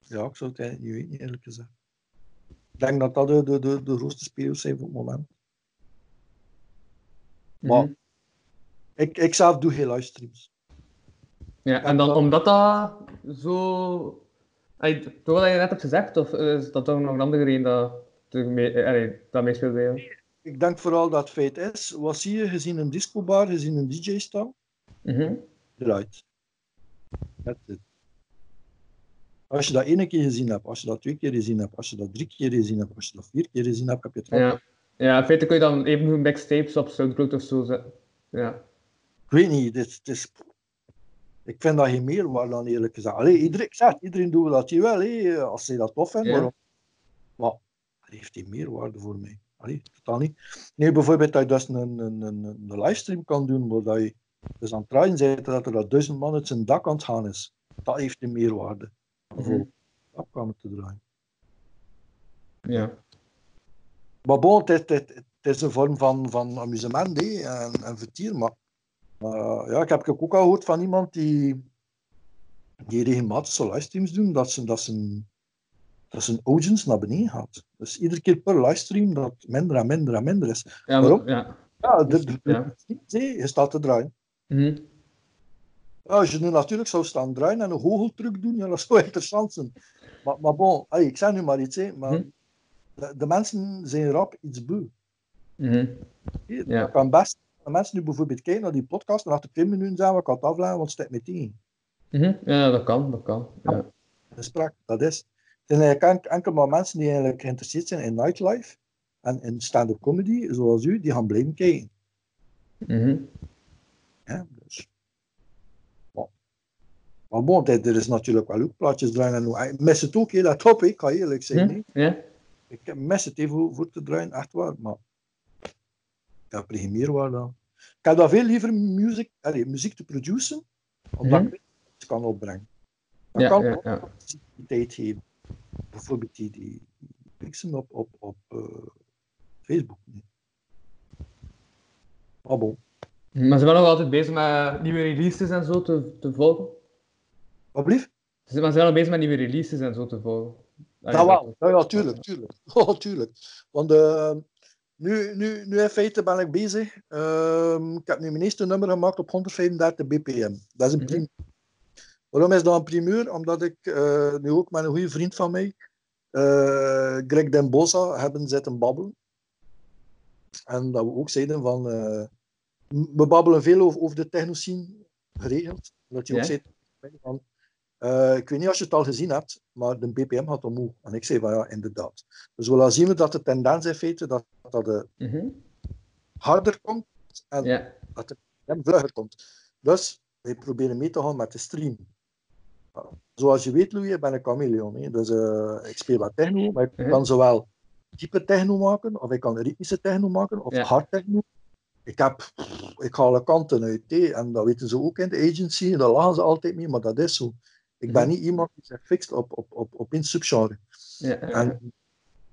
[SPEAKER 4] ja, ik zou het eigenlijk niet weten, eerlijk gezegd. Ik denk dat dat de, de, de, de grootste spelers zijn voor het moment. Maar-
[SPEAKER 3] Mhm.
[SPEAKER 4] Ik, ik zelf doe geen livestreams.
[SPEAKER 3] Ja, en dan omdat dat zo. Wat je net hebt gezegd, of is dat toch nog een andere reden dat, mee, eh, allee, dat meespeelt bij jou?
[SPEAKER 4] Ik denk vooral dat feit is, wat zie je, gezien een discobar, gezien een DJ staan,
[SPEAKER 3] Mhm.
[SPEAKER 4] eruit. Als je dat één keer gezien hebt, als je dat twee keer gezien hebt, als je dat drie keer gezien hebt, als je dat vier keer gezien hebt, heb je het wel.
[SPEAKER 3] Ja. ja, in feite kun je dan even een backstage op Soundcloud of zo zetten. Ja.
[SPEAKER 4] Ik weet niet, dit, is... ik vind dat geen meerwaarde dan eerlijk gezegd. Allee, iedereen, ik zeg, iedereen doet dat hij wel, hé, als ze dat tof vinden.
[SPEAKER 3] Ja.
[SPEAKER 4] Maar heeft geen meerwaarde voor mij. Allee, totaal niet. Nee, bijvoorbeeld dat je dus een, een, een, een livestream kan doen, waar dat je dus aan het draaien bent, dat er dat duizend man uit zijn dak aan het gaan is. Dat heeft een meerwaarde. Dat kamer te draaien.
[SPEAKER 3] Ja.
[SPEAKER 4] Maar bon, het, is- het, is- het is een vorm van, van amusement hè, en, en vertier. Maar, maar ja, ik heb ook al gehoord van iemand die, die regelmatig zo livestreams doen, dat zijn, dat zijn, dat zijn audience naar beneden gaat. Dus iedere keer per livestream dat minder en minder en minder is.
[SPEAKER 3] Ja,
[SPEAKER 4] Waarom?
[SPEAKER 3] ja.
[SPEAKER 4] Ja, de, de, de-
[SPEAKER 3] Ja.
[SPEAKER 4] nee, je staat te draaien.
[SPEAKER 3] Mhm.
[SPEAKER 4] Ja, als je nu natuurlijk zou staan draaien en een goocheltruc doen, ja, dat zou interessant zijn. Maar, maar bon, ik zeg nu maar iets, hè, maar
[SPEAKER 3] Mhm.
[SPEAKER 4] de, de mensen zijn rap iets beu.
[SPEAKER 3] Mhm.
[SPEAKER 4] Hier,
[SPEAKER 3] Ja.
[SPEAKER 4] Dat kan best. Als mensen nu bijvoorbeeld kijken naar die podcast en achter twee minuten zijn we, ik kan het afleggen, want het staat meteen.
[SPEAKER 3] Mhm. Ja, dat kan, dat kan. Ja.
[SPEAKER 4] De sprak, dat is. Zijn eigenlijk enk- enkel maar mensen die eigenlijk geïnteresseerd zijn in nightlife en in stand-up comedy, zoals u, die gaan blijven kijken.
[SPEAKER 3] Mhm.
[SPEAKER 4] Hè? Dus. Maar, maar bon, er is natuurlijk wel ook plaatjes draaien en ik mis het ook heel erg op, ik ga eerlijk zijn.
[SPEAKER 3] Ja.
[SPEAKER 4] Ik mis het even voor, voor te draaien, echt waar, maar ik heb er geen meerwaarde aan. Ik heb dat veel liever muziek, allee, muziek te produceren, omdat
[SPEAKER 3] Mhm.
[SPEAKER 4] ik het kan opbrengen. Dat
[SPEAKER 3] Ja,
[SPEAKER 4] kan
[SPEAKER 3] ja,
[SPEAKER 4] ook
[SPEAKER 3] ja.
[SPEAKER 4] tijd geven. Bijvoorbeeld die, die, mixen op, op, op eh, Facebook. Nee. Maar bon.
[SPEAKER 3] Maar ze zijn nog altijd bezig met nieuwe releases en zo te, te volgen.
[SPEAKER 4] Wat blieft?
[SPEAKER 3] Ze zijn maar ze zijn nog bezig met nieuwe releases en zo te volgen.
[SPEAKER 4] Ja, wel. Ja, ja, tuurlijk, tuurlijk. Oh, tuurlijk. Want eh, nu, nu, nu in feite ben ik bezig. Ehm, ik heb nu mijn eerste nummer gemaakt op 135 bpm. Dat is een primeur. Waarom is dat een primeur? Omdat ik eh, nu ook met een goede vriend van mij, eh, Greg Den Bossa, hebben zitten babbelen. En dat we ook zeiden van... eh, we babbelen veel over, over de technoscene geregeld. Dat hij ook zei van... Ik weet niet als je het al gezien hebt, maar de BPM gaat omhoog. En ik zei van ja, inderdaad. Dus we zien we dat de tendens in feite dat dat de
[SPEAKER 3] Mhm.
[SPEAKER 4] harder komt en
[SPEAKER 3] Ja.
[SPEAKER 4] dat de BPM vlugger komt. Dus wij proberen mee te gaan met de stream. Zoals je weet, Louis, ik ben een chameleon. Hè. Dus eh, ik speel wat techno, maar ik kan zowel diepe techno maken, of ik kan ritmische techno maken, of
[SPEAKER 3] Ja.
[SPEAKER 4] hard techno. Ik, heb, ik ga alle kanten uit. Hè. En dat weten ze ook in de agency, daar lachen ze altijd mee, maar dat is zo. Ik ben
[SPEAKER 3] Mhm.
[SPEAKER 4] niet iemand die zich fixt op, op, op, op één subgenre.
[SPEAKER 3] Ja. ja.
[SPEAKER 4] En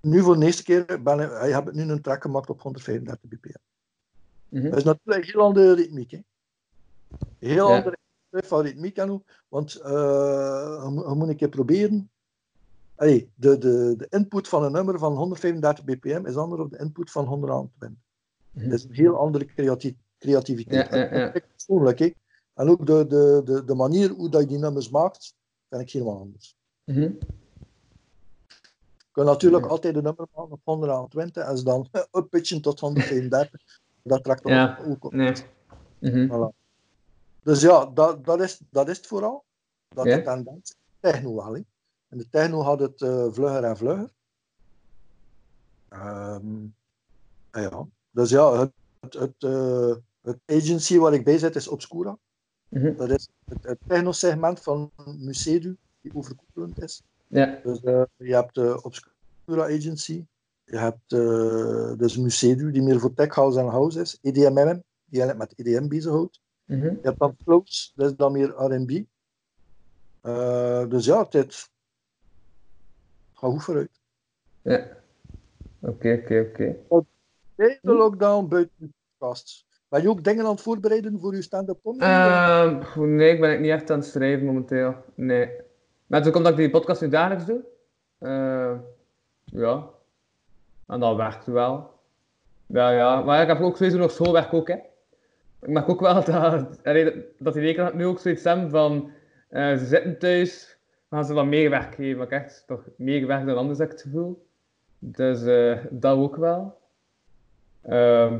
[SPEAKER 4] nu voor de eerste keer ben ik, ik heb ik nu een track gemaakt op 135 bpm.
[SPEAKER 3] Mhm.
[SPEAKER 4] Dat is natuurlijk een heel andere ritmiek. Hè. Heel
[SPEAKER 3] Ja.
[SPEAKER 4] andere soort van hoe, want eh, je, moet- je moet een keer proberen. Allee, de, de, de input van een nummer van 135 bpm is anders dan de input van 120.
[SPEAKER 3] Mhm.
[SPEAKER 4] Dat is een heel andere creati creativiteit.
[SPEAKER 3] Ja, ja, ja.
[SPEAKER 4] Dat vind ik persoonlijk. Hè. En ook de, de, de, de manier hoe dat je die nummers maakt, vind ik helemaal anders.
[SPEAKER 3] Mhm.
[SPEAKER 4] Je kunt natuurlijk altijd de nummer maken op 120 en ze dan uppitchen tot 135. Dat trekt ook op.
[SPEAKER 3] Nee. Mhm.
[SPEAKER 4] Dus ja, dat, dat, is, dat is het vooral. Dat
[SPEAKER 3] Ja.
[SPEAKER 4] de tendens. Techno wel. En de techno had het eh, vlugger en vlugger. Ehm, ja. Dus ja, het, het, het, eh, het agency waar ik bij zit is Obscura.
[SPEAKER 3] Mhm.
[SPEAKER 4] Dat is het, het techno-segment van Musedu, die overkoepelend is.
[SPEAKER 3] Ja.
[SPEAKER 4] Dus eh, je hebt de Obscura Agency. Je hebt dus Musedu, die meer voor tech house en house is. EDMM, die eigenlijk met EDM bezighoudt.
[SPEAKER 3] Mhm.
[SPEAKER 4] Je hebt dan Floats, dat is dan meer R&B. Eh, dus ja, het gaat goed vooruit.
[SPEAKER 3] Ja. Oké, oké, oké.
[SPEAKER 4] Bij de lockdown, buiten de podcasts. Ben je ook dingen aan het voorbereiden voor je stand-up comedy?
[SPEAKER 3] Ehm, nee, ik ben ik niet echt aan het schrijven momenteel. Nee. Maar toen komt dat ik die podcast nu dagelijks doe. Eh, ja. En dat werkt wel. Ja, ja. Maar ik heb ook sowieso nog schoolwerk ook, hè. Ik merk ook wel dat, dat- die leerkrachten nu ook zoiets hebben van... eh, ze zitten thuis, gaan ze wat meer werk geven. Maar ik echt toch meer werk dan anders, heb ik het gevoel. Dus eh, dat ook wel. Ehm,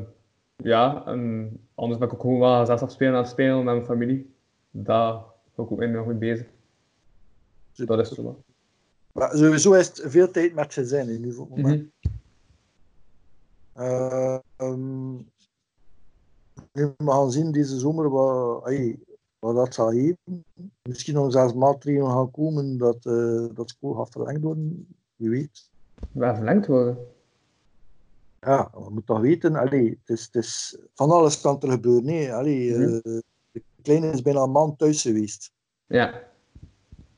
[SPEAKER 3] ja, en anders ben ik ook gewoon wel zelfs afspelen aan het spelen met mijn familie. Daar ben ik ook nog mee bezig. Dat is zo wel.
[SPEAKER 4] Maar sowieso is het veel tijd met gezin in ieder geval. We gaan zien deze zomer wat, wat dat zal geven. Misschien nog zelfs maatregelen gaan komen dat, eh, dat school gaat verlengd worden. Wie weet.
[SPEAKER 3] Waar verlengd worden.
[SPEAKER 4] Ja, we moeten toch weten, allee, het, is, het is van alles kan er gebeuren. Nee, allee,
[SPEAKER 3] Mhm.
[SPEAKER 4] eh, de kleine is bijna een maand thuis geweest.
[SPEAKER 3] Ja.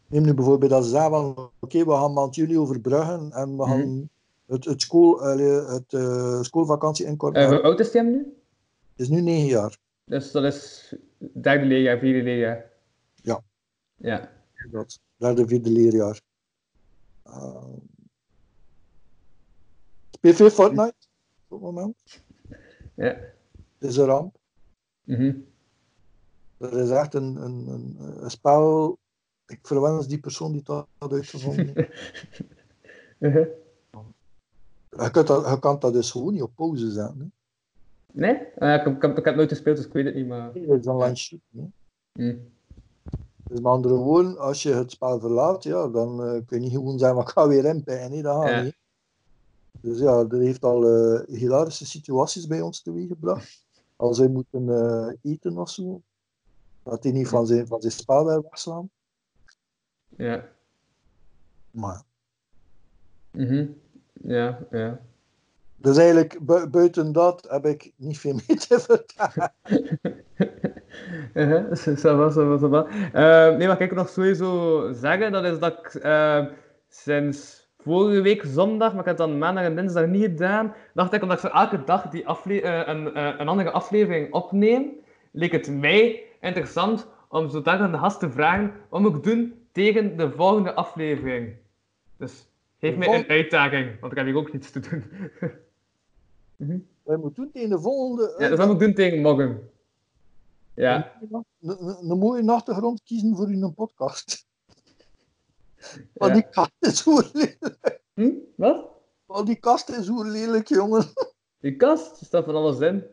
[SPEAKER 4] Neem nu bijvoorbeeld dat ze zeggen van oké, we gaan maand juli overbruggen en we gaan
[SPEAKER 3] Mhm.
[SPEAKER 4] het, het, school, allee, het eh, schoolvakantie inkorporeren.
[SPEAKER 3] hoe oud is die hem nu?
[SPEAKER 4] Het is nu negen jaar.
[SPEAKER 3] Dus dat is derde leerjaar, vierde leerjaar.
[SPEAKER 4] Ja.
[SPEAKER 3] Ja.
[SPEAKER 4] Dat derde, vierde leerjaar. Uh, speel veel Fortnite op het moment.
[SPEAKER 3] Ja.
[SPEAKER 4] Het is een ramp.
[SPEAKER 3] Mhm.
[SPEAKER 4] Dat is echt een, een, een, een spel. Ik verwens die persoon die dat had uitgevonden. je, kunt dat, je kan dat dus gewoon niet op pauze zetten. Hè.
[SPEAKER 3] Nee? Eh, ik, heb, ik, nooit gespeeld, dus ik weet het niet, maar...
[SPEAKER 4] Nee, Dat is online shooting.
[SPEAKER 3] Mhm.
[SPEAKER 4] Dus met andere woorden, als je het spel verlaat, ja, dan eh, kun je niet gewoon zeggen, ik ga weer inpijnen. Nee, dat gaat
[SPEAKER 3] Ja.
[SPEAKER 4] niet. Dus ja, dat heeft al eh, hilarische situaties bij ons teweeggebracht. Als hij moeten eh, eten of zo, dat hij niet van zijn, van zijn spel wil wegslaan.
[SPEAKER 3] Ja.
[SPEAKER 4] Maar,
[SPEAKER 3] Mhm. Ja, ja.
[SPEAKER 4] Dus eigenlijk, bu- buiten dat heb ik niet veel meer te vertellen.
[SPEAKER 3] Uh-huh, ça va, ça va, ça va. Eh, nee, wat ik nog sowieso zeggen, dat is dat ik eh, sinds vorige week zondag, maar ik heb het dan maandag en dinsdag niet gedaan, dacht ik, omdat ik zo elke dag die afle- eh, een, eh, een andere aflevering opneem, leek het mij interessant om zo dag aan de gast te vragen, wat moet ik doen tegen de volgende aflevering? Dus geef mij een uitdaging, want ik heb hier ook niets te doen.
[SPEAKER 4] Wij moeten doen tegen de volgende.
[SPEAKER 3] ja, dat moet ik doen tegen morgen. Ja.
[SPEAKER 4] Een, mooie achtergrond kiezen voor in een podcast. Want
[SPEAKER 3] Ja.
[SPEAKER 4] die kast is zo lelijk.
[SPEAKER 3] Hm? Wat?
[SPEAKER 4] Want die kast is zo lelijk, jongen.
[SPEAKER 3] Die kast staat van alles in.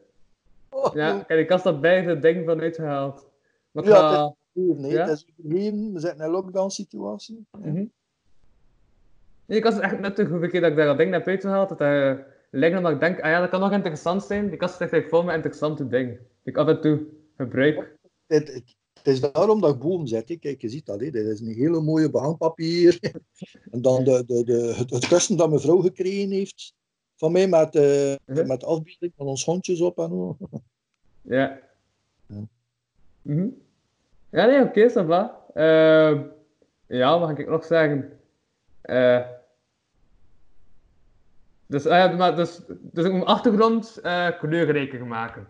[SPEAKER 4] Oh,
[SPEAKER 3] Ja, heb die kast daar bij het ding van uitgehaald. Maar
[SPEAKER 4] Ja,
[SPEAKER 3] ga,
[SPEAKER 4] hè.
[SPEAKER 3] Ja.
[SPEAKER 4] Het is overgeven, we zitten in een lockdown situatie.
[SPEAKER 3] Mhm. Nee, ik was echt net de hoeveel keer dat ik daar dat ding heb uitgehaald, dat hij liggen omdat ik denk, ah ja, dat kan nog interessant zijn. Die kast is echt vol met interessante dingen, die ik af en toe gebruik.
[SPEAKER 4] Het, het, het is daarom dat ik boven zit. hè. Kijk, je ziet dat. Hè. Dit is een hele mooie behangpapier. en dan de, de, de, het, kussen dat mijn vrouw gekregen heeft van mij met,
[SPEAKER 3] Mhm.
[SPEAKER 4] met afbeelding van ons hondjes op en zo.
[SPEAKER 3] Ja.
[SPEAKER 4] Ja.
[SPEAKER 3] Mhm. Ja, nee, oké, ça va. Eh, ja, wat ga ik nog zeggen? Eh, dus, ja, maar dus, dus ik moet mijn achtergrond eh, kleurrijker maken.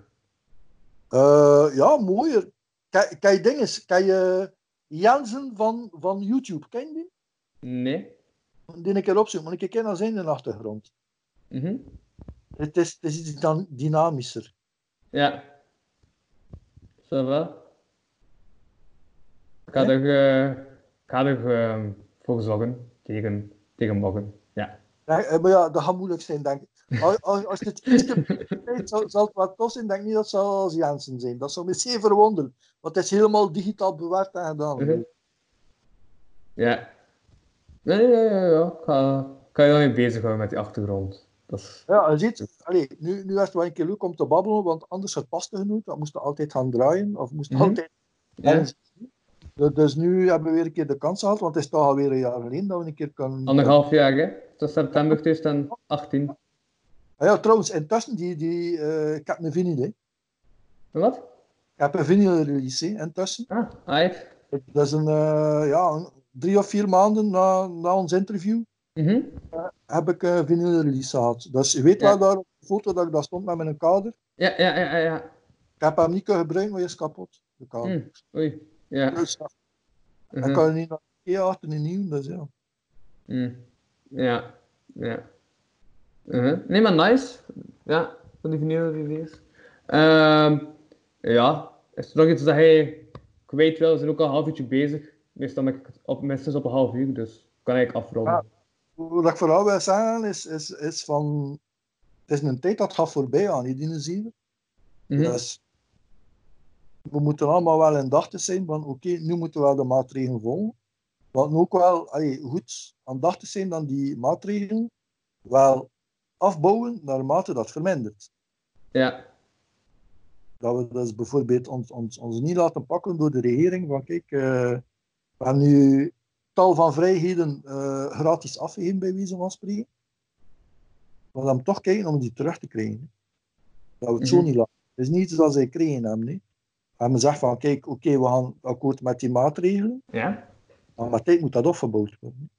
[SPEAKER 4] Eh, ja, mooier. Kijk, kijk dinges. Kijk je Jensen van, van YouTube, ken je die?
[SPEAKER 3] Nee.
[SPEAKER 4] Die een keer opzoeken, maar ik ken naar zijn in de achtergrond.
[SPEAKER 3] Mhm.
[SPEAKER 4] Het is, het is iets dan dynamischer.
[SPEAKER 3] Ja. Ça va. Ik ga er, eh, ik ga er ehm, voor zorgen tegen, tegen morgen. Ja.
[SPEAKER 4] Eh, maar ja, dat gaat moeilijk zijn, denk ik. Als, als, je het iets weet, zal, zal het wat tof zijn. Denk niet dat het zal als Jensen zijn. Dat zou me zeer verwonderen. Want het is helemaal digitaal bewaard en gedaan.
[SPEAKER 3] Mhm. Ja. Nee, ja, ja, ja. Ga, ga je nog mee bezighouden met die achtergrond. Dat is...
[SPEAKER 4] Ja, je ziet, allee, nu, nu is het wel een keer leuk om te babbelen, want anders het paste genoeg. Dat moesten altijd gaan draaien, of moesten
[SPEAKER 3] Mhm.
[SPEAKER 4] altijd...
[SPEAKER 3] Ja.
[SPEAKER 4] Dus- Dus nu hebben we weer een keer de kans gehad, want het is toch alweer een jaar geleden dat we een keer kunnen...
[SPEAKER 3] Anderhalf jaar, hè? Tot september 2018.
[SPEAKER 4] Ah ja, trouwens, intussen, die, die, eh, ik heb een vinyl, hè.
[SPEAKER 3] Wat?
[SPEAKER 4] Ik heb een vinyl release, hè, intussen.
[SPEAKER 3] Ah,
[SPEAKER 4] Dat is een, eh, ja, een- drie of vier maanden na, na ons interview
[SPEAKER 3] Mhm.
[SPEAKER 4] heb ik een vinyl release gehad. Dus je weet
[SPEAKER 3] Ja.
[SPEAKER 4] wel daar op de foto dat ik daar stond met mijn kader.
[SPEAKER 3] Ja, ja, ja, ja.
[SPEAKER 4] Ik heb hem niet kunnen gebruiken, want hij is kapot. De kader.
[SPEAKER 3] Hm, Oei. Ja.
[SPEAKER 4] Dus
[SPEAKER 3] Mhm.
[SPEAKER 4] ik kan er niet naar Ikea achter een nieuw, dus ja.
[SPEAKER 3] Hm. Ja. Ja. Mhm. Nee, maar nice. Ja, van die vinyl release. Ehm ja, is er nog iets dat hij kwijt wil? We zijn ook al een half uurtje bezig. Meestal ben ik op, minstens op een half uur, dus kan ik afronden.
[SPEAKER 4] Wat ik vooral wil zeggen is, is, is van... Het is een tijd dat gaat voorbij aan, die dinozieven.
[SPEAKER 3] Mhm.
[SPEAKER 4] Dus we moeten allemaal wel indachtig zijn van oké, nu moeten we wel de maatregelen volgen. Maar ook wel allee, goed aandachtig zijn dan die maatregelen wel afbouwen naarmate dat vermindert.
[SPEAKER 3] Ja.
[SPEAKER 4] Dat we dus bijvoorbeeld ons, ons, ons niet laten pakken door de regering van kijk, eh, we hebben nu tal van vrijheden eh, gratis afgegeven bij wijze van spreken. Maar dan toch kijken om die terug te krijgen. Dat we het zo
[SPEAKER 3] Mhm.
[SPEAKER 4] niet laten. Het is niet dat zij kregen hebben. Nee. We hebben gezegd van kijk, oké, we gaan akkoord met die maatregelen.
[SPEAKER 3] Ja?
[SPEAKER 4] Maar met tijd moet dat opgebouwd worden.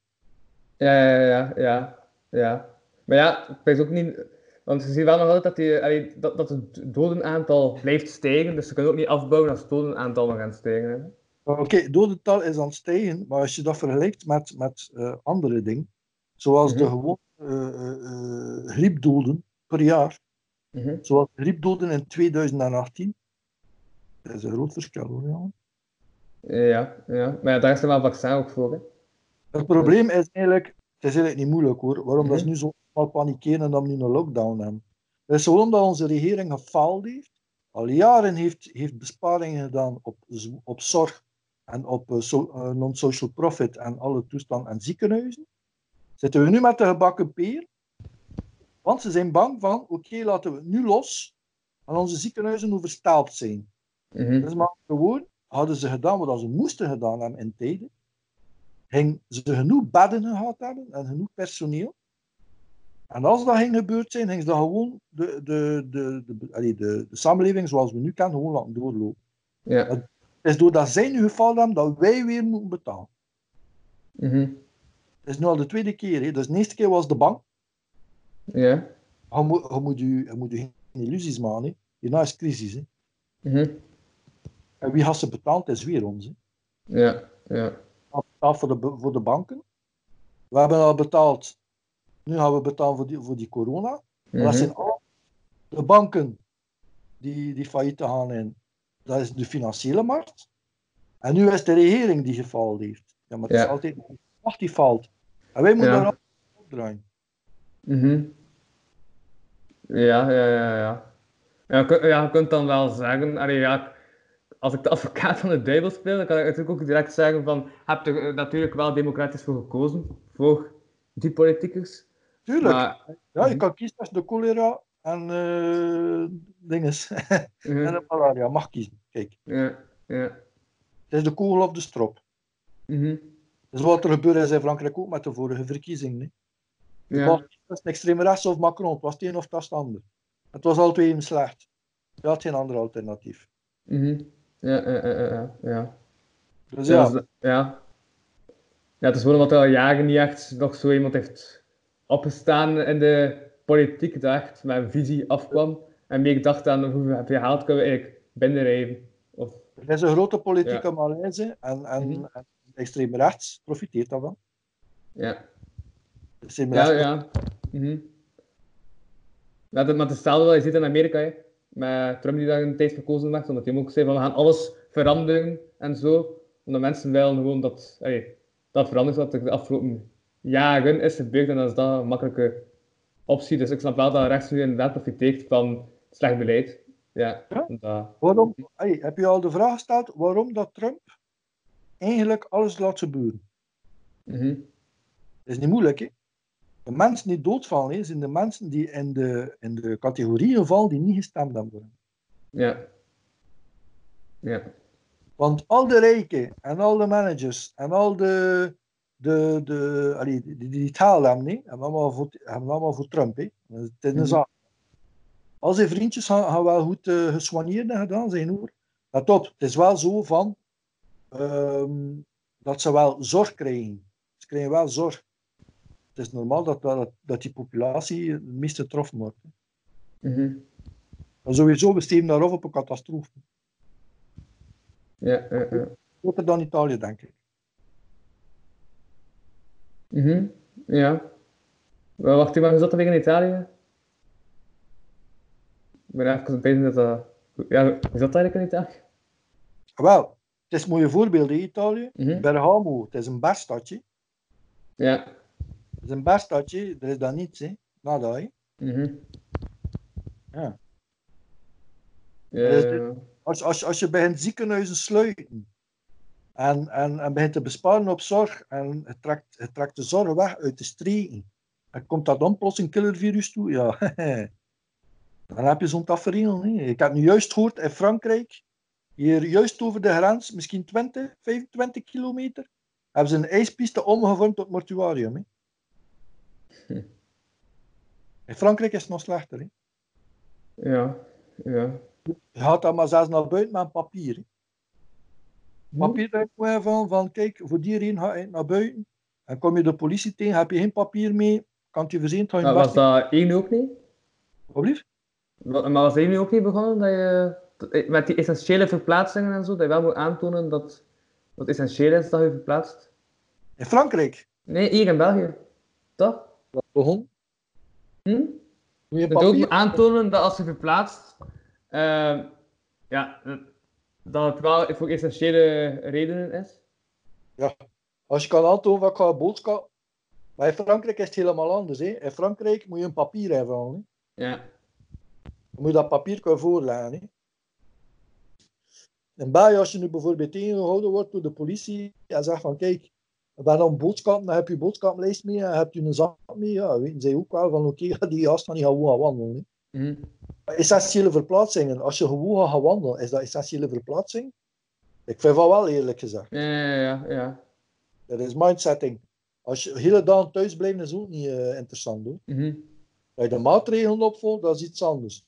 [SPEAKER 3] Ja, ja, ja, ja, ja. Maar ja, ik weet ook niet... Want je ziet wel nog altijd dat, die, allee, dat, dat het dodenaantal blijft stijgen, dus ze kunnen ook niet afbouwen als het dodenaantal nog aan het stijgen is.
[SPEAKER 4] Oké, het dodental is aan het stijgen, maar als je dat vergelijkt met, met eh, andere dingen, zoals de
[SPEAKER 3] Mhm.
[SPEAKER 4] gewone eh, griepdoden per jaar,
[SPEAKER 3] Mhm.
[SPEAKER 4] zoals de griepdoden in 2018, dat is een groot verschil hoor. Ja,
[SPEAKER 3] ja. Maar ja, daar is er wel een vaccin ook voor, hè.
[SPEAKER 4] Het probleem is eigenlijk, het is eigenlijk niet moeilijk hoor, waarom dat ze
[SPEAKER 3] Mhm.
[SPEAKER 4] nu zo al panikeren en dan nu een lockdown hebben. Het is gewoon dat onze regering gefaald heeft, al jaren heeft, heeft besparingen gedaan op, op zorg en op eh, so- eh, non-social profit en alle toestanden en ziekenhuizen. Zitten we nu met de gebakken peer, want ze zijn bang van, oké, laten we het nu los, en onze ziekenhuizen overstaald zijn.
[SPEAKER 3] Mhm.
[SPEAKER 4] Dus maar gewoon hadden ze gedaan wat ze moesten gedaan hebben in tijden. Ging ze genoeg bedden gehad hebben en genoeg personeel. En als dat ging gebeurd zijn, ging ze dan gewoon de, de, de, de, de, de samenleving zoals we nu kennen, gewoon laten doorlopen.
[SPEAKER 3] Ja.
[SPEAKER 4] Het is doordat zij nu gevallen hebben, dat wij weer moeten betalen.
[SPEAKER 3] Mhm.
[SPEAKER 4] Het is nu al de tweede keer. Hè. Dus de eerste keer was de bank.
[SPEAKER 3] Ja.
[SPEAKER 4] Je moet je, moet je, je, moet je geen illusies maken. Hè. Hierna is crisis. Hè.
[SPEAKER 3] Mhm.
[SPEAKER 4] En wie had ze betaald, is weer ons. Hè.
[SPEAKER 3] Ja. Ja.
[SPEAKER 4] betaald voor de, voor de banken. We hebben al betaald, nu gaan we betalen voor die, voor die corona. Dat
[SPEAKER 3] Mhm.
[SPEAKER 4] zijn al de banken die, die failliet gaan in. Dat is de financiële markt. En nu is de regering die gefaald heeft. Ja, maar het
[SPEAKER 3] Ja.
[SPEAKER 4] is altijd de macht die faalt. En wij moeten
[SPEAKER 3] Ja.
[SPEAKER 4] daar opdraaien.
[SPEAKER 3] Mhm. Ja, ja, ja, ja. Ja, je, kun- ja, je kunt dan wel zeggen, allee, ja, als ik de advocaat van de duivel speel, dan kan ik natuurlijk ook direct zeggen van, heb je er natuurlijk wel democratisch voor gekozen, voor die politicus.
[SPEAKER 4] Tuurlijk.
[SPEAKER 3] Maar,
[SPEAKER 4] ja, je kan kiezen tussen de cholera en eh dinges. en de malaria. Mag kiezen. Kijk,
[SPEAKER 3] ja, ja.
[SPEAKER 4] het is de kogel of de strop.
[SPEAKER 3] Mhm.
[SPEAKER 4] Dat is wat er gebeurd is in Frankrijk ook met de vorige verkiezingen. hè.
[SPEAKER 3] Ja.
[SPEAKER 4] mag kiezen tussen extreem rechts of Macron. Het was het een of het was het ander. Het was al twee even slecht. Je had geen ander alternatief.
[SPEAKER 3] Mhm. Ja, ja, ja, ja.
[SPEAKER 4] Dus
[SPEAKER 3] Ja,
[SPEAKER 4] ja,
[SPEAKER 3] dus ja. ja, het is gewoon omdat er al jaren niet echt nog zo iemand heeft opgestaan in de politiek dat echt met een visie afkwam en meer dacht aan hoeveel geld kunnen we eigenlijk binnenrijden. Of,
[SPEAKER 4] er is een grote politieke malaise en, en,
[SPEAKER 3] Mhm.
[SPEAKER 4] en extreem rechts profiteert daarvan.
[SPEAKER 3] ja,
[SPEAKER 4] Extreem
[SPEAKER 3] ja, ja. Mhm. Ja, dat, maar hetzelfde wat je ziet in Amerika, hè. Met Trump die daar een tijd verkozen werd, omdat hij ook zei van we gaan alles veranderen en zo. Omdat mensen willen gewoon dat, allee, dat verandert wat er de afgelopen jaren is gebeurd en dan is dat een makkelijke optie. Dus ik snap wel dat rechts nu inderdaad profiteert van slecht beleid. Ja,
[SPEAKER 4] Ja?
[SPEAKER 3] dat,
[SPEAKER 4] Waarom, hey, heb je al de vraag gesteld waarom dat Trump eigenlijk alles laat gebeuren?
[SPEAKER 3] mhm.
[SPEAKER 4] Dat is niet moeilijk, hè? De mensen die doodvallen, zijn de mensen die in de, in de categorieën vallen die niet gestemd hebben. hem.
[SPEAKER 3] ja. Ja.
[SPEAKER 4] Want al de rijken en al de managers en al de, de, de allee, die, die, die het haal hebben, hebben allemaal voor, hebben allemaal voor Trump. Hè? Dat is- Het is een
[SPEAKER 3] Mhm.
[SPEAKER 4] zaak. Al zijn vriendjes gaan, gaan wel goed uh, en gedaan zijn hoor. Let op, het is wel zo van ehm, dat ze wel zorg krijgen. Ze krijgen wel zorg. Het is normaal dat, dat, dat die populatie het meest getroffen wordt. hè.
[SPEAKER 3] Mhm.
[SPEAKER 4] Sowieso, we steven daarop op een catastrofe.
[SPEAKER 3] Ja, ja, ja.
[SPEAKER 4] Groter dan Italië, denk ik.
[SPEAKER 3] Mhm. Ja. Wacht, maar je zat er in Italië? Ik ben aan het denken dat dat... Ja, hoe zat dat eigenlijk in Italië?
[SPEAKER 4] Wel, het is een mooie voorbeeld in Italië.
[SPEAKER 3] Mhm.
[SPEAKER 4] Bergamo, het is een bergstadje.
[SPEAKER 3] Ja.
[SPEAKER 4] Een bergstadje, er.
[SPEAKER 3] Mhm.
[SPEAKER 4] Ja.
[SPEAKER 3] Ja,
[SPEAKER 4] Dus dit-. Als, als, als je begint ziekenhuizen sluiten en, en, en begint te besparen op zorg en het trekt, het trekt de zorg weg uit de streken, en komt dat dan plots een killervirus toe, ja, dan heb je zo'n tafereel. hè. Ik heb nu juist gehoord in Frankrijk, hier juist over de grens, misschien 20, 25 kilometer, hebben ze een ijspiste omgevormd tot mortuarium. Hè. In Frankrijk is het nog slechter. Hè.
[SPEAKER 3] ja. ja.
[SPEAKER 4] Je gaat dan maar zelfs naar buiten met een papier. Hè.
[SPEAKER 3] Hm?
[SPEAKER 4] Papier dat je van, van, kijk, voor die reden ga je naar buiten. En kom je de politie tegen, heb je geen papier mee, kan het je ga je
[SPEAKER 3] Maar
[SPEAKER 4] in
[SPEAKER 3] was dat één ook niet?
[SPEAKER 4] Alsjeblieft.
[SPEAKER 3] Maar was één nu ook niet begonnen dat je dat- met die essentiële verplaatsingen en zo, dat je wel moet aantonen dat wat essentieel is dat je verplaatst?
[SPEAKER 4] In Frankrijk,
[SPEAKER 3] Nee, hier in België. Toch?
[SPEAKER 4] Dat begon.
[SPEAKER 3] Hm?
[SPEAKER 4] Moet je
[SPEAKER 3] Je moet ook
[SPEAKER 4] papier...
[SPEAKER 3] aantonen dat als je verplaatst, ehm, ja, dat het wel voor essentiële redenen is.
[SPEAKER 4] Als je kan aantonen ik ga een boodschap... Maar in Frankrijk is het helemaal anders. Hè. In Frankrijk moet je een papier hebben. Hè.
[SPEAKER 3] Ja.
[SPEAKER 4] Je moet dat papier kunnen voorleggen. Hè. In België, als je nu bijvoorbeeld tegengehouden wordt door de politie en zegt van kijk, boodschap, dan heb je boodschaplijst mee heb je een zak mee, ja, weten zij ook wel van oké, ga die gast dan niet gewoon gaan wandelen. Hè.
[SPEAKER 3] Mhm.
[SPEAKER 4] Essentiële verplaatsingen, als je gewoon gaat gaan wandelen, is dat essentiële verplaatsing? Ik vind van wel eerlijk gezegd.
[SPEAKER 3] Ja, ja, ja.
[SPEAKER 4] Dat is mindsetting. Als je hele dag thuis blijft, is ook niet eh, interessant. Hoor.
[SPEAKER 3] Mhm.
[SPEAKER 4] Dat je de maatregelen opvolgt, dat is iets anders.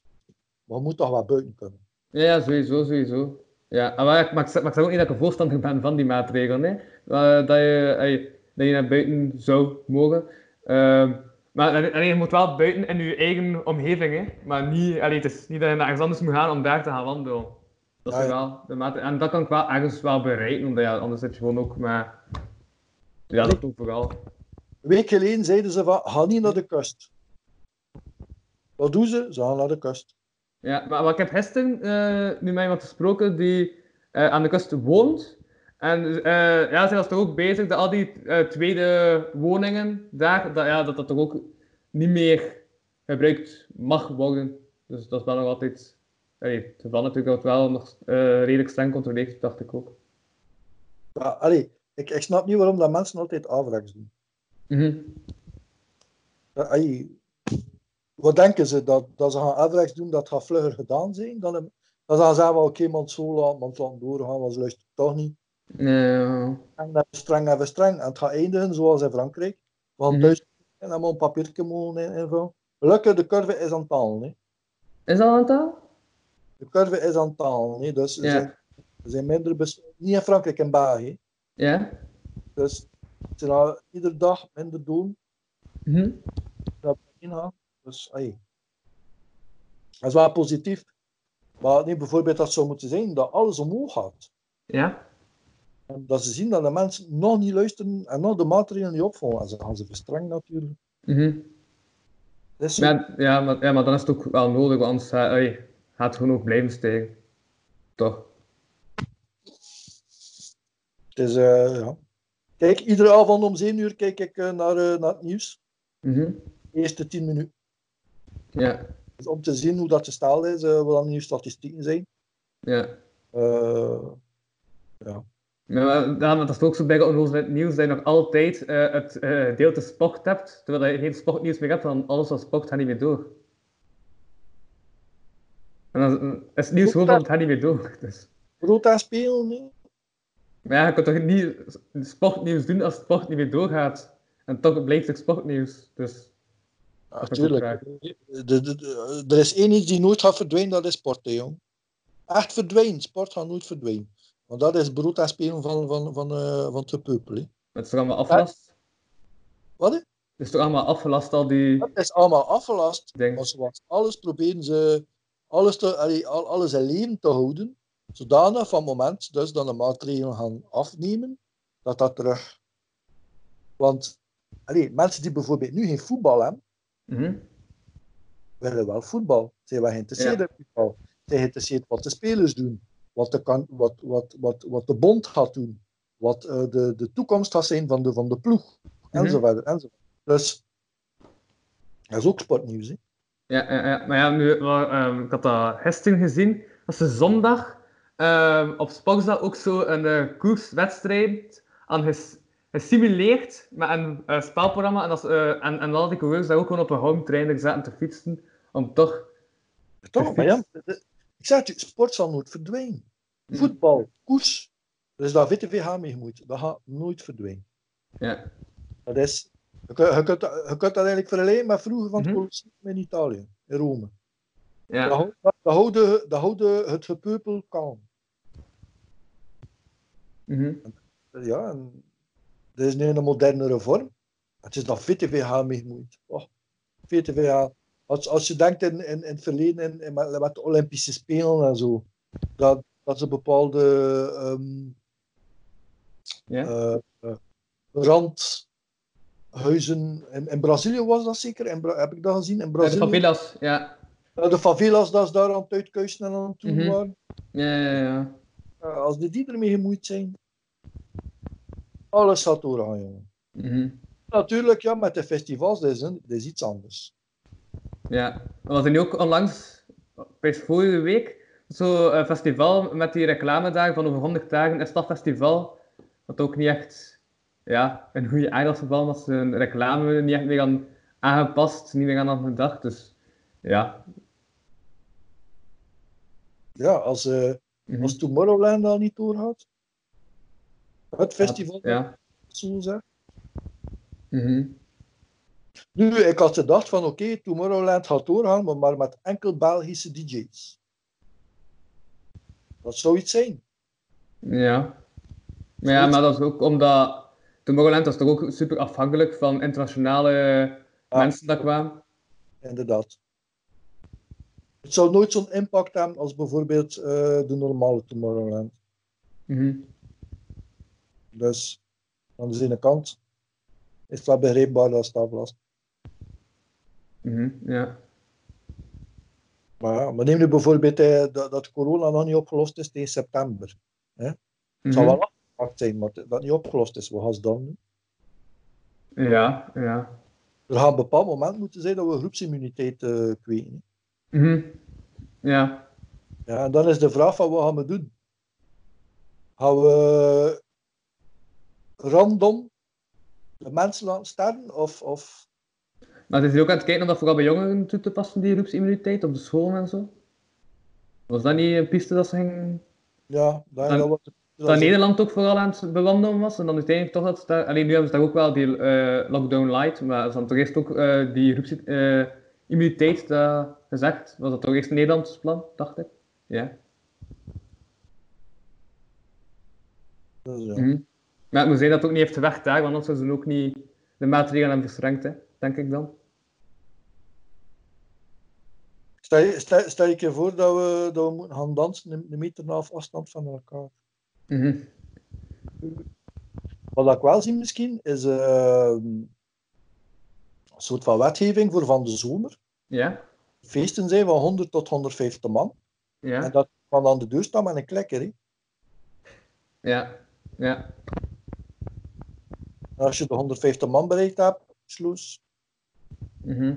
[SPEAKER 4] Maar je moet toch wel buiten kunnen.
[SPEAKER 3] Ja, ja, sowieso, sowieso. Ja, maar, ik- maar, ik, zeg- maar ik zeg ook niet dat ik een voorstander ben van die maatregelen. Hè. Maar dat, je, dat je naar buiten zou mogen. Ehm, maar allee, je moet wel buiten in je eigen omgeving. Hè. Maar niet, het is niet dat je naar ergens anders moet gaan om daar te gaan wandelen. Dat is
[SPEAKER 4] Ja, ja.
[SPEAKER 3] wel de. En dat kan ik wel ergens wel bereiken, omdat ja, anders zit je gewoon ook met... Ja, dat ook vooral.
[SPEAKER 4] Een week geleden zeiden ze van, ga niet naar de kust. Wat doen ze? Ze gaan naar de kust.
[SPEAKER 3] Ja, maar, maar ik heb gisteren eh, nu met iemand gesproken die eh, aan de kust woont. En eh ja, zij was toch ook bezig dat al die eh, tweede woningen daar, dat, ja, dat dat toch ook niet meer gebruikt mag worden. Dus dat is wel nog altijd allee, het natuurlijk dat het wel nog eh, redelijk streng controleerd, dacht ik ook.
[SPEAKER 4] Maar, allee, ik, ik snap niet waarom dat mensen altijd afrechts doen.
[SPEAKER 3] Mhm.
[SPEAKER 4] Ja, allee, wat denken ze? Dat, dat ze gaan afrechts doen, dat gaat vlugger gedaan zijn? Dan, dan gaan ze zeggen, we, oké, man, zo laat, man, doorgaan, want ze luisteren toch niet.
[SPEAKER 3] Ja.
[SPEAKER 4] En dan streng even streng. En het gaat eindigen zoals in Frankrijk. We gaan
[SPEAKER 3] Mhm.
[SPEAKER 4] thuis en dan moet een papiertje mogen in- invullen. Gelukkig, de curve is aan dalen. hè.
[SPEAKER 3] Is dat een aantal?
[SPEAKER 4] De curve is aan dalen. hè. Dus er zijn, er zijn minder bes- Niet in Frankrijk, in België.
[SPEAKER 3] Ja.
[SPEAKER 4] Dus zijn al iedere dag minder doen.
[SPEAKER 3] Mhm.
[SPEAKER 4] dat ingaan. Dus, ai. Dat is wel positief. Maar niet bijvoorbeeld dat zou moeten zijn dat alles omhoog gaat.
[SPEAKER 3] Ja.
[SPEAKER 4] Dat ze zien dat de mensen nog niet luisteren en nog de maatregelen niet opvolgen. En ze gaan ze verstrengen natuurlijk.
[SPEAKER 3] Mhm. Maar, ja, maar, ja, maar dan is het ook wel nodig, want anders gaat, allee, gaat het gewoon ook blijven stijgen. Toch?
[SPEAKER 4] Het is, eh, ja. Kijk, iedere avond om 7 uur kijk ik eh, naar, eh, naar het nieuws. De eerste 10 minuten.
[SPEAKER 3] Ja.
[SPEAKER 4] Dus om te zien hoe dat gesteld is, eh, wat dan nieuwe statistieken zijn.
[SPEAKER 3] Ja.
[SPEAKER 4] Eh,
[SPEAKER 3] Ja, maar dat is ook zo bij onnozel het nieuws dat je nog altijd eh, het eh gedeelte sport hebt, terwijl je geen sportnieuws meer hebt, dan alles wat sport gaat niet meer door. En dan is het nieuws gewoon van het gaat niet meer door. Dus.
[SPEAKER 4] Spelen, nee?
[SPEAKER 3] Maar ja, je kunt toch niet sportnieuws doen als het sport niet meer doorgaat. En toch blijft het sportnieuws. Dus
[SPEAKER 4] Natuurlijk. Er is één iets die nooit gaat verdwijnen, dat is sport, hè, jong. Echt verdwijnen. Sport gaat nooit verdwijnen. Want dat is aan spelen van, van, van, eh, van het gepeupel. hè.
[SPEAKER 3] het is toch allemaal afgelast?
[SPEAKER 4] Wat? hè?
[SPEAKER 3] Het is toch allemaal afgelast, al die
[SPEAKER 4] Dat is allemaal afgelast.
[SPEAKER 3] dingen?
[SPEAKER 4] Maar zoals alles proberen ze alles, te, allee, alles in leven te houden. Zodanig van het moment dus dat de maatregelen gaan afnemen, dat dat terug. Want allee, mensen die bijvoorbeeld nu geen voetbal hebben,
[SPEAKER 3] Mhm.
[SPEAKER 4] willen wel voetbal. Ze zijn wel geïnteresseerd
[SPEAKER 3] Ja.
[SPEAKER 4] in voetbal. Ze zijn geïnteresseerd wat de spelers doen. Wat de, kan, wat, wat, wat, wat de bond gaat doen. Wat eh, de, de toekomst gaat zijn van de, van de ploeg.
[SPEAKER 3] Mhm.
[SPEAKER 4] Enzovoort. enzovoort. Dus dat is ook sportnieuws. Hè?
[SPEAKER 3] Ja, ja, ja, maar ja, nu, ehm, ik had dat gisteren gezien, dat ze zondag ehm, op Sporza ook zo een eh, koerswedstrijd aan ges, gesimuleerd met een eh, spelprogramma. En, dat, eh, en, en al die coureurs daar ook gewoon op een home trainer zaten te fietsen, om toch...
[SPEAKER 4] Toch? Maar ja, ik zeg het u, sport zal nooit verdwijnen. Voetbal, koers, er is daar VTVH mee gemoeid. Dat gaat nooit verdwijnen.
[SPEAKER 3] Ja,
[SPEAKER 4] Dat is, je, kunt, je, kunt, dat- je kunt dat eigenlijk vergelijken met vroeger van het. Colosseum in Italië, in Rome.
[SPEAKER 3] ja,
[SPEAKER 4] Dat houden, dat houden het gepeupel kalm.
[SPEAKER 3] mhm.
[SPEAKER 4] Ja, en dat is nu een modernere vorm. Het is dat VTVH mee gemoeid. Oh, VTVH. Als, als je denkt in, in, in het verleden, in, in, met, de Olympische Spelen en zo, dat, dat ze bepaalde ehm, eh, eh, randhuizen. In, in Brazilië was dat zeker? In, heb ik dat gezien? In
[SPEAKER 3] Ja, de
[SPEAKER 4] Brazilië?
[SPEAKER 3] favelas, ja.
[SPEAKER 4] De favelas dat ze daar aan het uitkuisen en aan het doen
[SPEAKER 3] Mhm.
[SPEAKER 4] waren.
[SPEAKER 3] Ja, ja, ja.
[SPEAKER 4] Eh, als die, die ermee gemoeid zijn, alles gaat doorgaan, jongen.
[SPEAKER 3] Mhm.
[SPEAKER 4] Natuurlijk, ja, met de festivals, dat is, dat is iets anders.
[SPEAKER 3] Ja, we hadden nu ook onlangs, bij vorige week, zo'n festival met die reclame dagen van over 100 dagen is dat festival. Wat ook niet echt ja, een goede omdat ze een reclame niet echt meer aan aangepast, niet meer aan aan gedacht. Dus ja.
[SPEAKER 4] Ja, als, eh,
[SPEAKER 3] Mhm.
[SPEAKER 4] als Tomorrowland al niet doorgaat. Het festival,
[SPEAKER 3] Ja.
[SPEAKER 4] zo zeg.
[SPEAKER 3] Mhm.
[SPEAKER 4] Nu, ik had gedacht van oké, Tomorrowland gaat doorgaan, maar, maar met enkel Belgische DJ's. Dat zou iets zijn.
[SPEAKER 3] Ja. Maar ja, maar dat is ook omdat Tomorrowland was toch ook super afhankelijk van internationale
[SPEAKER 4] Ja.
[SPEAKER 3] mensen dat kwamen.
[SPEAKER 4] Inderdaad. Het zou nooit zo'n impact hebben als bijvoorbeeld eh, de normale Tomorrowland.
[SPEAKER 3] Mhm.
[SPEAKER 4] Dus aan de ene kant is wel begrijpbaar dat het aflast.
[SPEAKER 3] Mhm. Ja.
[SPEAKER 4] Maar, ja, maar neem nu bijvoorbeeld eh, dat, dat corona nog niet opgelost is tegen september. Het zal
[SPEAKER 3] Mhm.
[SPEAKER 4] wel afgepakt zijn, maar dat niet opgelost is. Wat gaan ze dan doen?
[SPEAKER 3] Ja, ja.
[SPEAKER 4] Er gaat een bepaald moment moeten zijn dat we groepsimmuniteit eh kweken.
[SPEAKER 3] Mhm. Ja.
[SPEAKER 4] Ja, en dan is de vraag van wat gaan we doen? Gaan we random de mensen sterven? Of, of...
[SPEAKER 3] Maar het is ook aan het kijken om dat vooral bij jongeren toe te passen, die groepsimmuniteit, op de school en zo. Was dat niet een piste dat ze gingen...
[SPEAKER 4] Ja, daar
[SPEAKER 3] Dan-
[SPEAKER 4] dat
[SPEAKER 3] Dat Nederland ook vooral aan het bewandelen was, en dan uiteindelijk toch dat... daar- Alleen nu hebben ze daar ook wel die eh, lockdown light, maar ze hadden toch eerst ook eh, die groepsimmuniteit dat gezegd. Was dat toch eerst een Nederlands plan, dacht ik? Ja.
[SPEAKER 4] dat is, ja.
[SPEAKER 3] Mhm. Maar het moet zijn dat het ook niet heeft gewerkt daar, want anders zouden ze ook niet de maatregelen hebben verstrengd, hè, denk ik dan.
[SPEAKER 4] Stel, je, stel, stel je je voor dat we, dat we moeten gaan dansen een, een meter na afstand van elkaar.
[SPEAKER 3] Mhm.
[SPEAKER 4] Wat ik wel zie misschien, is eh, een soort van wetgeving voor van de zomer.
[SPEAKER 3] Ja,
[SPEAKER 4] Feesten zijn van 100 tot 150 man. En
[SPEAKER 3] ja,
[SPEAKER 4] dat kan aan de deur staan met een klekker.
[SPEAKER 3] Ja, ja.
[SPEAKER 4] En als je de 150 man bereikt hebt, sloes.
[SPEAKER 3] Mhm.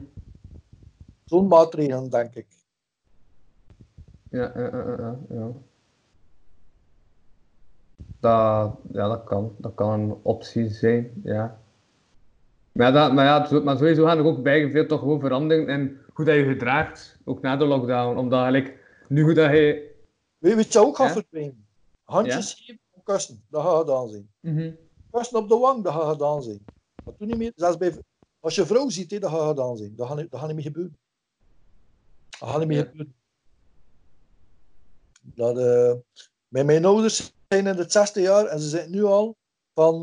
[SPEAKER 4] Zo'n maatregel, denk ik.
[SPEAKER 3] Ja, ja, ja, ja, ja. Dat, ja, dat kan. Dat kan een optie zijn, ja. Maar ja, dat, maar, ja maar sowieso gaan er ook bij veel toch gewoon veranderen in hoe dat je gedraagt, ook na de lockdown. Omdat gelijk, nu hoe dat je...
[SPEAKER 4] Weet je wat je ook gaat
[SPEAKER 3] Ja?
[SPEAKER 4] verdwijnen? Handjes geven en kussen, dat gaat gedaan zijn.
[SPEAKER 3] Mhm.
[SPEAKER 4] Kussen op de wang, dat gaat gedaan zijn. Dat doe niet meer. Zelfs bij, als je vrouw ziet, dat gaat gedaan zijn. Dat gaat niet, dat gaat niet meer gebeuren. Dat gaat niet meer gebeuren. Dat, eh, mijn, mijn ouders zijn in het zesde jaar en ze zijn nu al van,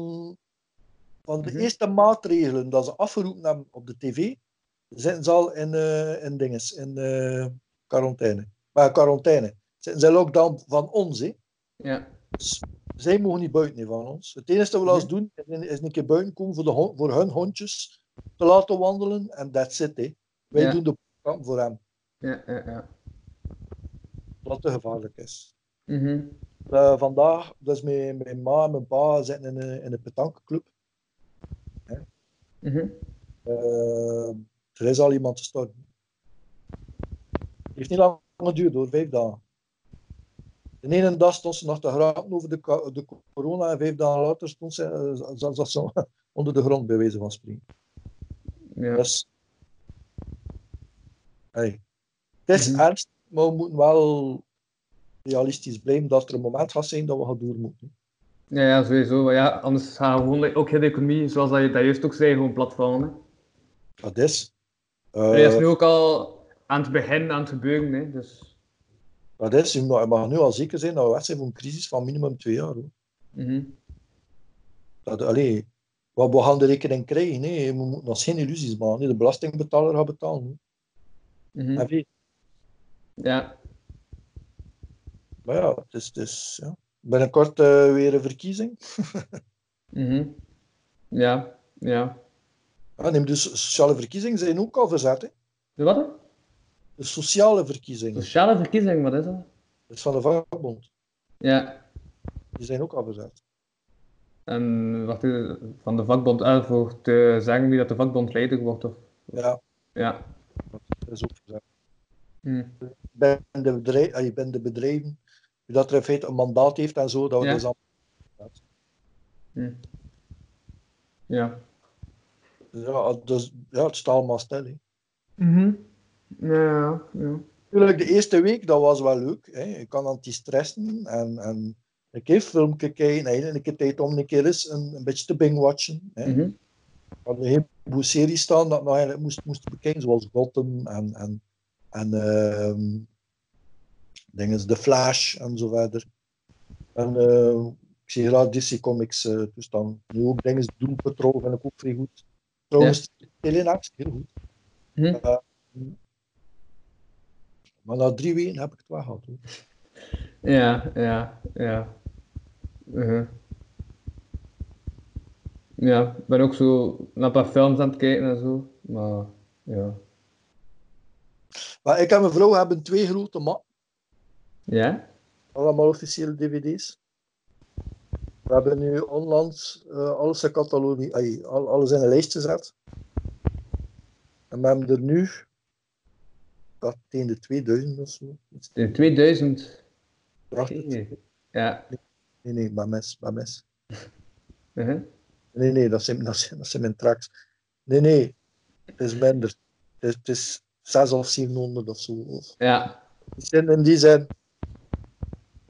[SPEAKER 4] van de
[SPEAKER 3] Mhm.
[SPEAKER 4] eerste maatregelen dat ze afgeroepen hebben op de tv, zitten ze al in, eh, in dinges, in eh, quarantaine. Maar quarantaine. Zitten ze in lockdown van ons, hè.
[SPEAKER 3] Ja,
[SPEAKER 4] zij mogen niet buiten van ons. Het enige dat we wel eens doen, is, een- keer buiten komen voor, de, voor hun hondjes te laten wandelen. En that's it. Hè. Wij
[SPEAKER 3] Ja.
[SPEAKER 4] doen de kamp voor hem,
[SPEAKER 3] ja, ja, ja.
[SPEAKER 4] wat te gevaarlijk is.
[SPEAKER 3] Mhm.
[SPEAKER 4] Eh, vandaag, dus mijn, mijn ma en mijn pa zitten in een, in een petankclub.
[SPEAKER 3] Mhm.
[SPEAKER 4] Eh, er is al iemand gestorven. Het heeft niet lang geduurd hoor, vijf dagen. De ene dag stond ze nog te graven over de, de corona en vijf dagen later stond ze, eh, zat, zat ze onder de grond bij wijze van spreken.
[SPEAKER 3] Ja.
[SPEAKER 4] Dus, hey. Het is
[SPEAKER 3] Mhm.
[SPEAKER 4] ernst, maar we moeten wel realistisch blijven dat er een moment gaat zijn dat we gaan door moeten.
[SPEAKER 3] Ja, ja, sowieso. Maar ja, anders gaan we gewoon ook heel de economie, zoals dat je dat juist ook zei, gewoon platvallen.
[SPEAKER 4] Dat is. Eh,
[SPEAKER 3] Maar dat is nu ook al aan het begin aan het gebeuren, hè. Dus...
[SPEAKER 4] dat is. Je mag, nu al zeker zijn dat we weg zijn voor een crisis van minimum twee jaar. Hoor.
[SPEAKER 3] Mhm.
[SPEAKER 4] Dat, allee, wat we gaan de rekening krijgen. Nee. We moeten ons geen illusies maken. De belastingbetaler gaat betalen. weet-
[SPEAKER 3] Ja,
[SPEAKER 4] Maar ja, het is, het is ja. binnenkort eh, weer een verkiezing.
[SPEAKER 3] Mhm. ja, ja.
[SPEAKER 4] Ja, neem de so- sociale verkiezingen zijn ook al verzet. Hè.
[SPEAKER 3] De wat?
[SPEAKER 4] De sociale verkiezingen.
[SPEAKER 3] Sociale verkiezing, wat is dat?
[SPEAKER 4] Dat is van de vakbond.
[SPEAKER 3] Ja,
[SPEAKER 4] Die zijn ook al verzet.
[SPEAKER 3] en wat is van de vakbond uit voor te zeggen wie dat de vakbondleider wordt? Of...
[SPEAKER 4] Ja,
[SPEAKER 3] Ja.
[SPEAKER 4] dat is ook verzet.
[SPEAKER 3] Hm.
[SPEAKER 4] bij de, bedrijf, allee, bij de bedrijven, wie dat er in feite een mandaat heeft en zo, dat we
[SPEAKER 3] Ja.
[SPEAKER 4] dus al-
[SPEAKER 3] Hm. Ja.
[SPEAKER 4] ja, dus, ja, het staat allemaal stil. Hè.
[SPEAKER 3] Ja, ja.
[SPEAKER 4] Natuurlijk, de eerste week, dat was wel leuk. Hè. Je kan anti-stressen en, en een keer filmpje kijken en een keer tijd om een keer eens een, een beetje te bingwatchen. Hè.
[SPEAKER 3] Mhm.
[SPEAKER 4] We hadden een heleboel series staan dat nog eigenlijk moest, moest bekijken, zoals Gotham en, en, en ehm, dingen, The Flash en zo verder. En eh, ik zie graag DC Comics eh toestaan. Nu ook dingen, Doom Patrol vind ik ook vrij goed. Trouwens, Telenax, heel goed.
[SPEAKER 3] Mhm.
[SPEAKER 4] Eh, maar na drie weken heb ik het wel gehad. Hoor.
[SPEAKER 3] Ja, ja, ja. Mhm. Ja, ik ben ook zo naar een paar films aan het kijken en zo. Maar ja.
[SPEAKER 4] Maar ik en mijn vrouw hebben twee grote mappen,
[SPEAKER 3] Ja?
[SPEAKER 4] allemaal officiële dvd's. We hebben nu onlangs eh, alles gecatalogi- ai, al- alles in een lijst gezet. En we hebben er nu dacht tegen de 2000 of zo.
[SPEAKER 3] In 2000.
[SPEAKER 4] prachtig.
[SPEAKER 3] Ja.
[SPEAKER 4] Nee, nee, maar mes, maar mes.
[SPEAKER 3] Uh-huh.
[SPEAKER 4] Nee, nee, dat zijn, dat zijn, dat zijn mijn tracks. Nee, nee, het is minder. Het is, het is 6 of 700 of zo.
[SPEAKER 3] Ja.
[SPEAKER 4] zijn in die zin.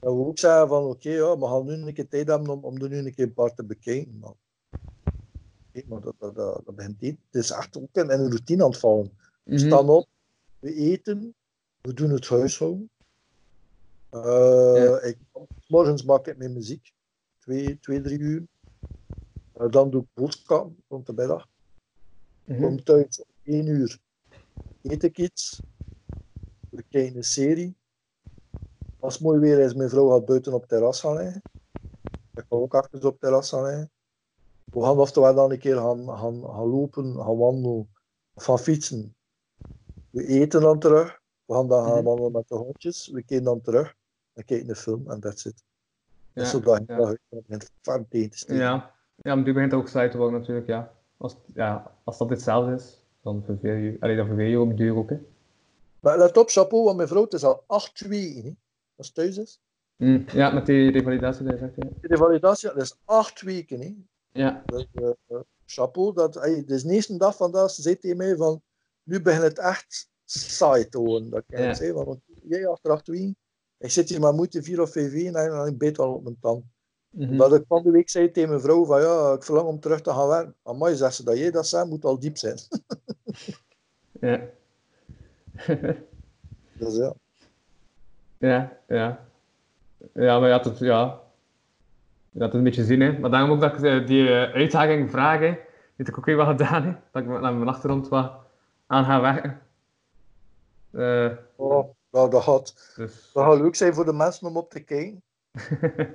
[SPEAKER 4] Dat we ook zeggen van oké, ja, we gaan nu een keer tijd hebben om, om er nu een keer een paar te bekijken. Maar, nee, maar dat, dat, dat, dat begint niet. Het is echt ook in, in een routine aan het vallen.
[SPEAKER 3] Mhm.
[SPEAKER 4] staan op, we eten, we doen het huishouden. Eh,
[SPEAKER 3] Ja.
[SPEAKER 4] ik, morgens maak ik mijn muziek, twee, twee drie uur. Eh, dan doe ik boodschappen rond de middag.
[SPEAKER 3] Mhm.
[SPEAKER 4] Kom thuis om één uur, eet ik iets. We kijken een serie. Als het mooi weer is, mijn vrouw gaat buiten op het terras gaan liggen. Ik ga ook achter op het terras gaan liggen. We gaan oftewel dan een keer gaan, gaan, gaan lopen, gaan wandelen, of gaan fietsen. We eten dan terug. We gaan dan gaan
[SPEAKER 3] Mhm.
[SPEAKER 4] wandelen met de hondjes. We keren dan terug. We kijken een film en that's it.
[SPEAKER 3] Ja. Ja.
[SPEAKER 4] dag uit. Dat begint warm tegen te steken.
[SPEAKER 3] Ja, ja maar die begint ook saai te worden natuurlijk, ja. Als, ja, als dat hetzelfde is, dan verveel je, allee, dan verveel je op duur ook, hè.
[SPEAKER 4] Maar let op, chapeau, want mijn vrouw het is al acht weken. Hè, als het thuis is.
[SPEAKER 3] Mm, ja, met die revalidatie dat je zegt, ja.
[SPEAKER 4] De revalidatie, dat is acht weken. Hè.
[SPEAKER 3] Ja,
[SPEAKER 4] Dus, eh, eh, chapeau, dat, dus de eerste dag vandaag ze zei tegen mij van, nu begint het echt saai te worden. Dat ik
[SPEAKER 3] Ja.
[SPEAKER 4] want jij achter acht weken, ik zit hier maar moeite vier of vijf weken en ik beet al op mijn tand.
[SPEAKER 3] mhm.
[SPEAKER 4] Dat ik van de week zei tegen mijn vrouw van, ja, ik verlang om terug te gaan werken. Amai, zegt ze, dat jij dat zei, moet al diep zijn.
[SPEAKER 3] ja.
[SPEAKER 4] dus ja.
[SPEAKER 3] ja, ja. Ja, maar ja, het, ja. Is een beetje zien, hè. Maar daarom ook dat ik eh, die eh, uitdaging vragen, die heb ik ook weer wat gedaan, hè. Dat ik met mijn achtergrond wat aan ga werken. Eh,
[SPEAKER 4] Oh, nou, dat gaat,
[SPEAKER 3] dus...
[SPEAKER 4] dat gaat leuk zijn voor de mensen om op te kijken.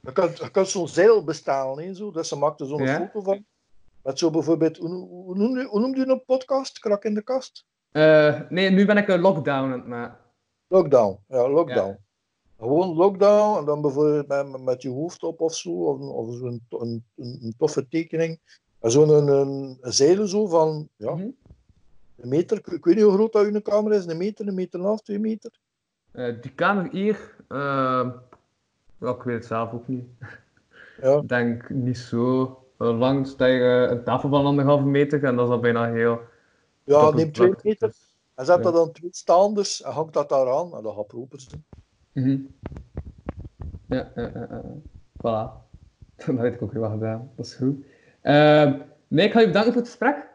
[SPEAKER 4] Je kan, kan zo'n zeil bestellen, hè, zo. dus ze maakte zo'n
[SPEAKER 3] Ja?
[SPEAKER 4] foto van. Met zo bijvoorbeeld, hoe, hoe, noem je- hoe noemde je een podcast? Krak in de kast?
[SPEAKER 3] Eh, nee, nu ben ik een lockdown aan het maken.
[SPEAKER 4] Lockdown, ja, lockdown.
[SPEAKER 3] Ja.
[SPEAKER 4] Gewoon lockdown en dan bijvoorbeeld met, met je hoofd op of zo, of, of zo'n een, een, een toffe tekening. En zo'n een, een, een zeilen zo van, ja,
[SPEAKER 3] Mhm.
[SPEAKER 4] Een meter. Ik, weet niet hoe groot dat uw camera is, een meter, een meter en een half, twee meter.
[SPEAKER 3] Eh, die kamer hier, ja, ik weet het zelf ook niet.
[SPEAKER 4] Ja.
[SPEAKER 3] Ik denk niet zo eh, lang, sta je een tafel van anderhalve meter en dat is al bijna heel.
[SPEAKER 4] Ja, neem twee meter en zet
[SPEAKER 3] Ja.
[SPEAKER 4] dat dan twee staanders en hangt dat daar aan en dat gaat proper zijn.
[SPEAKER 3] mhm. Ja, ja, ja, ja. voilà. dat heb ik ook weer wat gedaan, dat is goed. Nee, ik ga je bedanken voor het gesprek.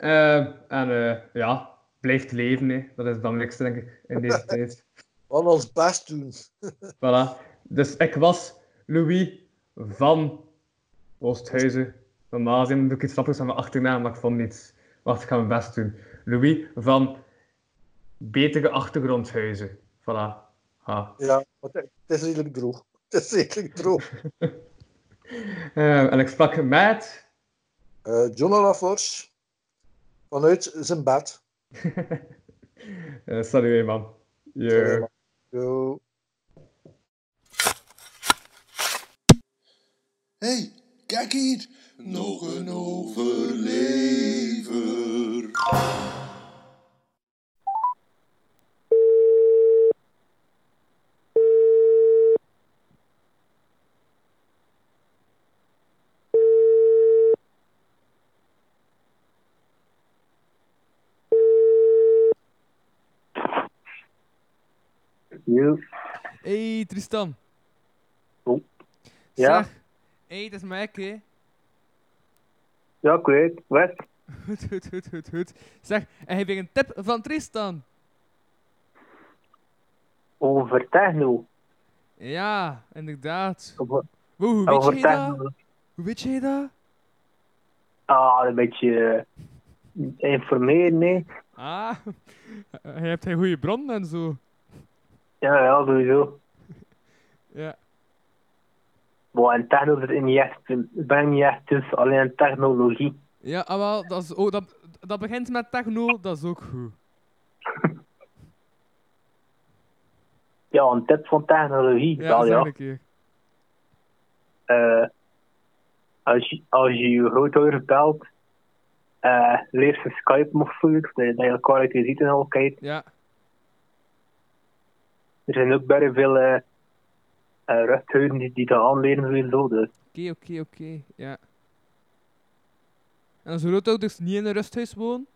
[SPEAKER 3] Eh, en eh, ja, blijf leven, hè. dat is het belangrijkste denk ik in deze tijd.
[SPEAKER 4] Gaan ons best doen.
[SPEAKER 3] Voilà. Dus ik was Louis van Oosthuizen. Normaal gezien doe ik iets aan mijn achternaam, maar ik vond niets. Wacht, ik ga mijn best doen. Louis van Betere Achtergrondhuizen. Voilà. Ha.
[SPEAKER 4] Ja, het is redelijk droog. Het is redelijk droog.
[SPEAKER 3] Eh, en ik sprak met...
[SPEAKER 4] John Laforce, vanuit zijn bed.
[SPEAKER 3] eh salut, hè, man. Yo.
[SPEAKER 4] Yo.
[SPEAKER 1] hey, kijk hier. Nog een overlever.
[SPEAKER 5] Jo.
[SPEAKER 6] Hey Tristan.
[SPEAKER 5] Oh. Ja?
[SPEAKER 6] Zeg. Hey, dat is Mike, hè.
[SPEAKER 5] Ja, ik weet. Wat?
[SPEAKER 6] Goed, goed, goed, goed, goed. Zeg, en heb je een tip van Tristan?
[SPEAKER 5] Over techno.
[SPEAKER 6] Ja, inderdaad.
[SPEAKER 5] Over,
[SPEAKER 6] Wow, hoe weet jij dat? Hoe weet jij dat?
[SPEAKER 5] Ah, een beetje eh, informeren, nee.
[SPEAKER 6] Ah, je hebt een goede bron en zo.
[SPEAKER 5] Ja, ja, sowieso.
[SPEAKER 6] Ja.
[SPEAKER 5] Maar en techno is niet echt, ben niet echt dus alleen technologie.
[SPEAKER 6] Ja, ah, wel, dat, is, oh, dat, dat begint met techno, dat is ook goed.
[SPEAKER 5] Ja, een tip van technologie.
[SPEAKER 6] Ja,
[SPEAKER 5] wel, ja.
[SPEAKER 6] een keer.
[SPEAKER 5] Eh, als, je, als je je grootouder belt eh leer ze Skype dat je, dat je elkaar uit je ziet en al kijkt.
[SPEAKER 6] Ja.
[SPEAKER 5] Er zijn ook best veel rusthuizen die, die dat aanleren sowieso, dus
[SPEAKER 6] Oké, oké, oké. Ja. En als grootouders niet in een rusthuis wonen?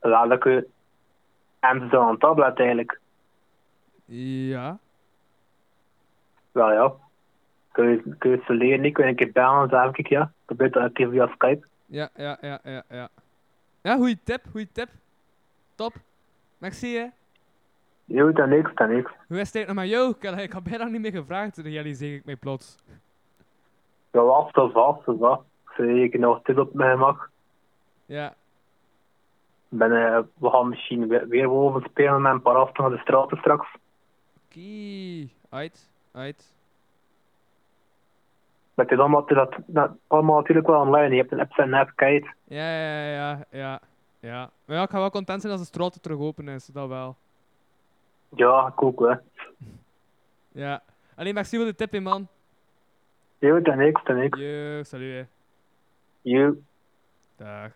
[SPEAKER 5] ja, dat kun. En ze aan tablet eigenlijk.
[SPEAKER 6] Ja.
[SPEAKER 5] Wel ja. Kun je, kun je ze leren, niet kun je een keer bellen en zeggen, kijk ja, probeer dat een keer via Skype.
[SPEAKER 6] Ja, ja, ja, ja, ja. Ja, goeie tip, goeie tip. Top. Merci, hè.
[SPEAKER 5] Jo, dat niks, dat niks.
[SPEAKER 6] Hoe is het nog met jou? Ik heb bijna niet meer gevraagd, realiseer ik mij plots.
[SPEAKER 5] Ja, was, dat was, dat was. Ik nog stil op mijn gemak.
[SPEAKER 6] Ja.
[SPEAKER 5] Ben, eh, we gaan misschien weer, weer boven spelen met een paar naar de straten straks.
[SPEAKER 6] Oké. Uit, uit.
[SPEAKER 5] Maar het is allemaal, dat, dat, allemaal natuurlijk wel online. Je hebt een app en een app, kijk.
[SPEAKER 6] Ja, ja, ja, ja. Ja. Maar ja, ik ga wel content zijn als de straat terug open is, dat wel.
[SPEAKER 5] Ja, ik ook, hè.
[SPEAKER 6] Ja. Alleen merci voor de tip, hè, man.
[SPEAKER 5] Jo, dat niks, dat niks.
[SPEAKER 6] Yo, salut, hè.
[SPEAKER 5] Jo.
[SPEAKER 6] Dag.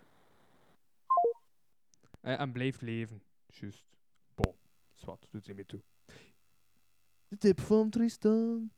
[SPEAKER 6] En blijf leven. Juist. Bon. Zwat, doet er mee toe. De tip van Tristan.